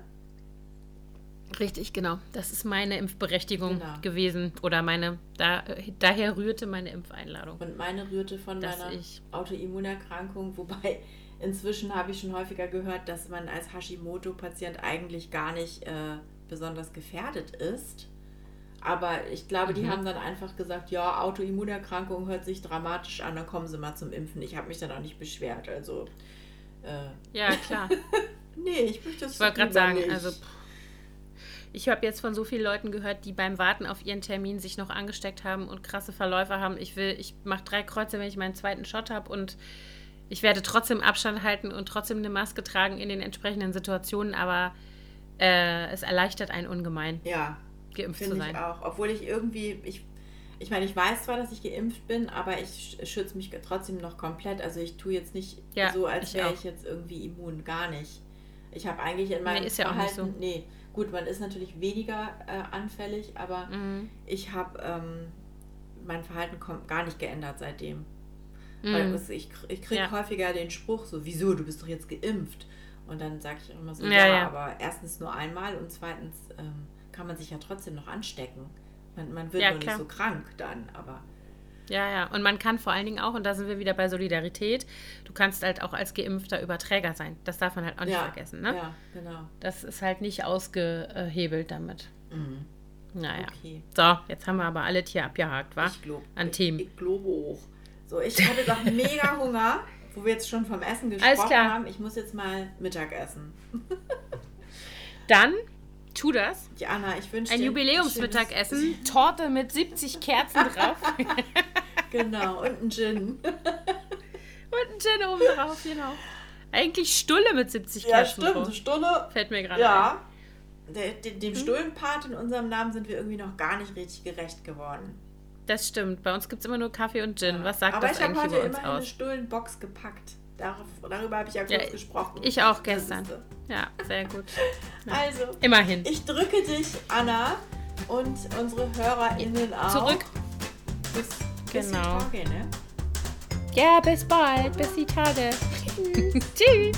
Richtig, genau. Das ist meine Impfberechtigung Genau. gewesen. Oder meine, da, daher rührte meine Impfeinladung. Und meine rührte von Dass meiner Autoimmunerkrankung, wobei inzwischen habe ich schon häufiger gehört, dass man als Hashimoto-Patient eigentlich gar nicht äh, besonders gefährdet ist. Aber ich glaube, die Mhm. haben dann einfach gesagt, ja, Autoimmunerkrankung hört sich dramatisch an, dann kommen sie mal zum Impfen. Ich habe mich dann auch nicht beschwert. Also, äh, Ja, klar. nee, ich möchte das Ich wollte gerade sagen, nicht. also ich habe jetzt von so vielen Leuten gehört, die beim Warten auf ihren Termin sich noch angesteckt haben und krasse Verläufe haben. Ich will, ich mache drei Kreuze, wenn ich meinen zweiten Shot habe und ich werde trotzdem Abstand halten und trotzdem eine Maske tragen in den entsprechenden Situationen, aber äh, es erleichtert einen ungemein, Ja, geimpft zu Finde ich sein. auch. Obwohl ich irgendwie, ich, ich meine, ich weiß zwar, dass ich geimpft bin, aber ich sch- schütze mich trotzdem noch komplett. Also ich tue jetzt nicht Ja, so, als wäre ich jetzt irgendwie immun. Gar nicht. Ich habe eigentlich in meinem Nee, ist ja auch nicht Verhalten, nee, gut, man ist natürlich weniger äh, anfällig, aber Mhm. ich habe ähm, mein Verhalten kommt gar nicht geändert seitdem. Weil Mhm. es- ich, ich kriege Ja. häufiger den Spruch so, wieso, du bist doch jetzt geimpft. Und dann sage ich immer so, Ja, ja, ja. aber erstens nur einmal und zweitens ähm, kann man sich ja trotzdem noch anstecken. Man, man wird Ja, nur klar. nicht so krank dann, aber Ja, ja. Und man kann vor allen Dingen auch, und da sind wir wieder bei Solidarität, du kannst halt auch als Geimpfter Überträger sein. Das darf man halt auch nicht ja, vergessen. Ne? ja, genau. Das ist halt nicht ausgehebelt damit. Mhm. Naja. Okay. So, jetzt haben wir aber alle Tier abgehakt, wa? Ich glaube. An Themen. Ich, ich glaube auch. So, ich habe jetzt auch mega Hunger, wo wir jetzt schon vom Essen Alles gesprochen klar. haben. Ich muss jetzt mal Mittag essen. Dann tu das. Die Anna, ich wünsche Ein dir Jubiläumsmittagessen. Torte mit 70 Kerzen drauf. Genau, und ein Gin. Und ein Gin oben drauf, genau. Eigentlich Stulle mit 70 Ja, Kerzen stimmt, drauf. Stunde. Fällt mir gerade ein. Ja. Der, de- Hm? dem Stullenpart in unserem Namen sind wir irgendwie noch gar nicht richtig gerecht geworden. Das stimmt. Bei uns gibt es immer nur Kaffee und Gin. Was sagt Aber das ich habe eigentlich heute über uns immerhin eine aus? Stullenbox gepackt. Darüber habe ich ja Ja, kurz gesprochen. Ich auch gestern. Ja, sehr gut. Ja. Also, Immerhin. ich drücke dich, Anna, und unsere HörerInnen auch. Zurück. Bis, bis Genau. die Tage, ne? Ja, bis bald. Bis die Tage. Tschüss.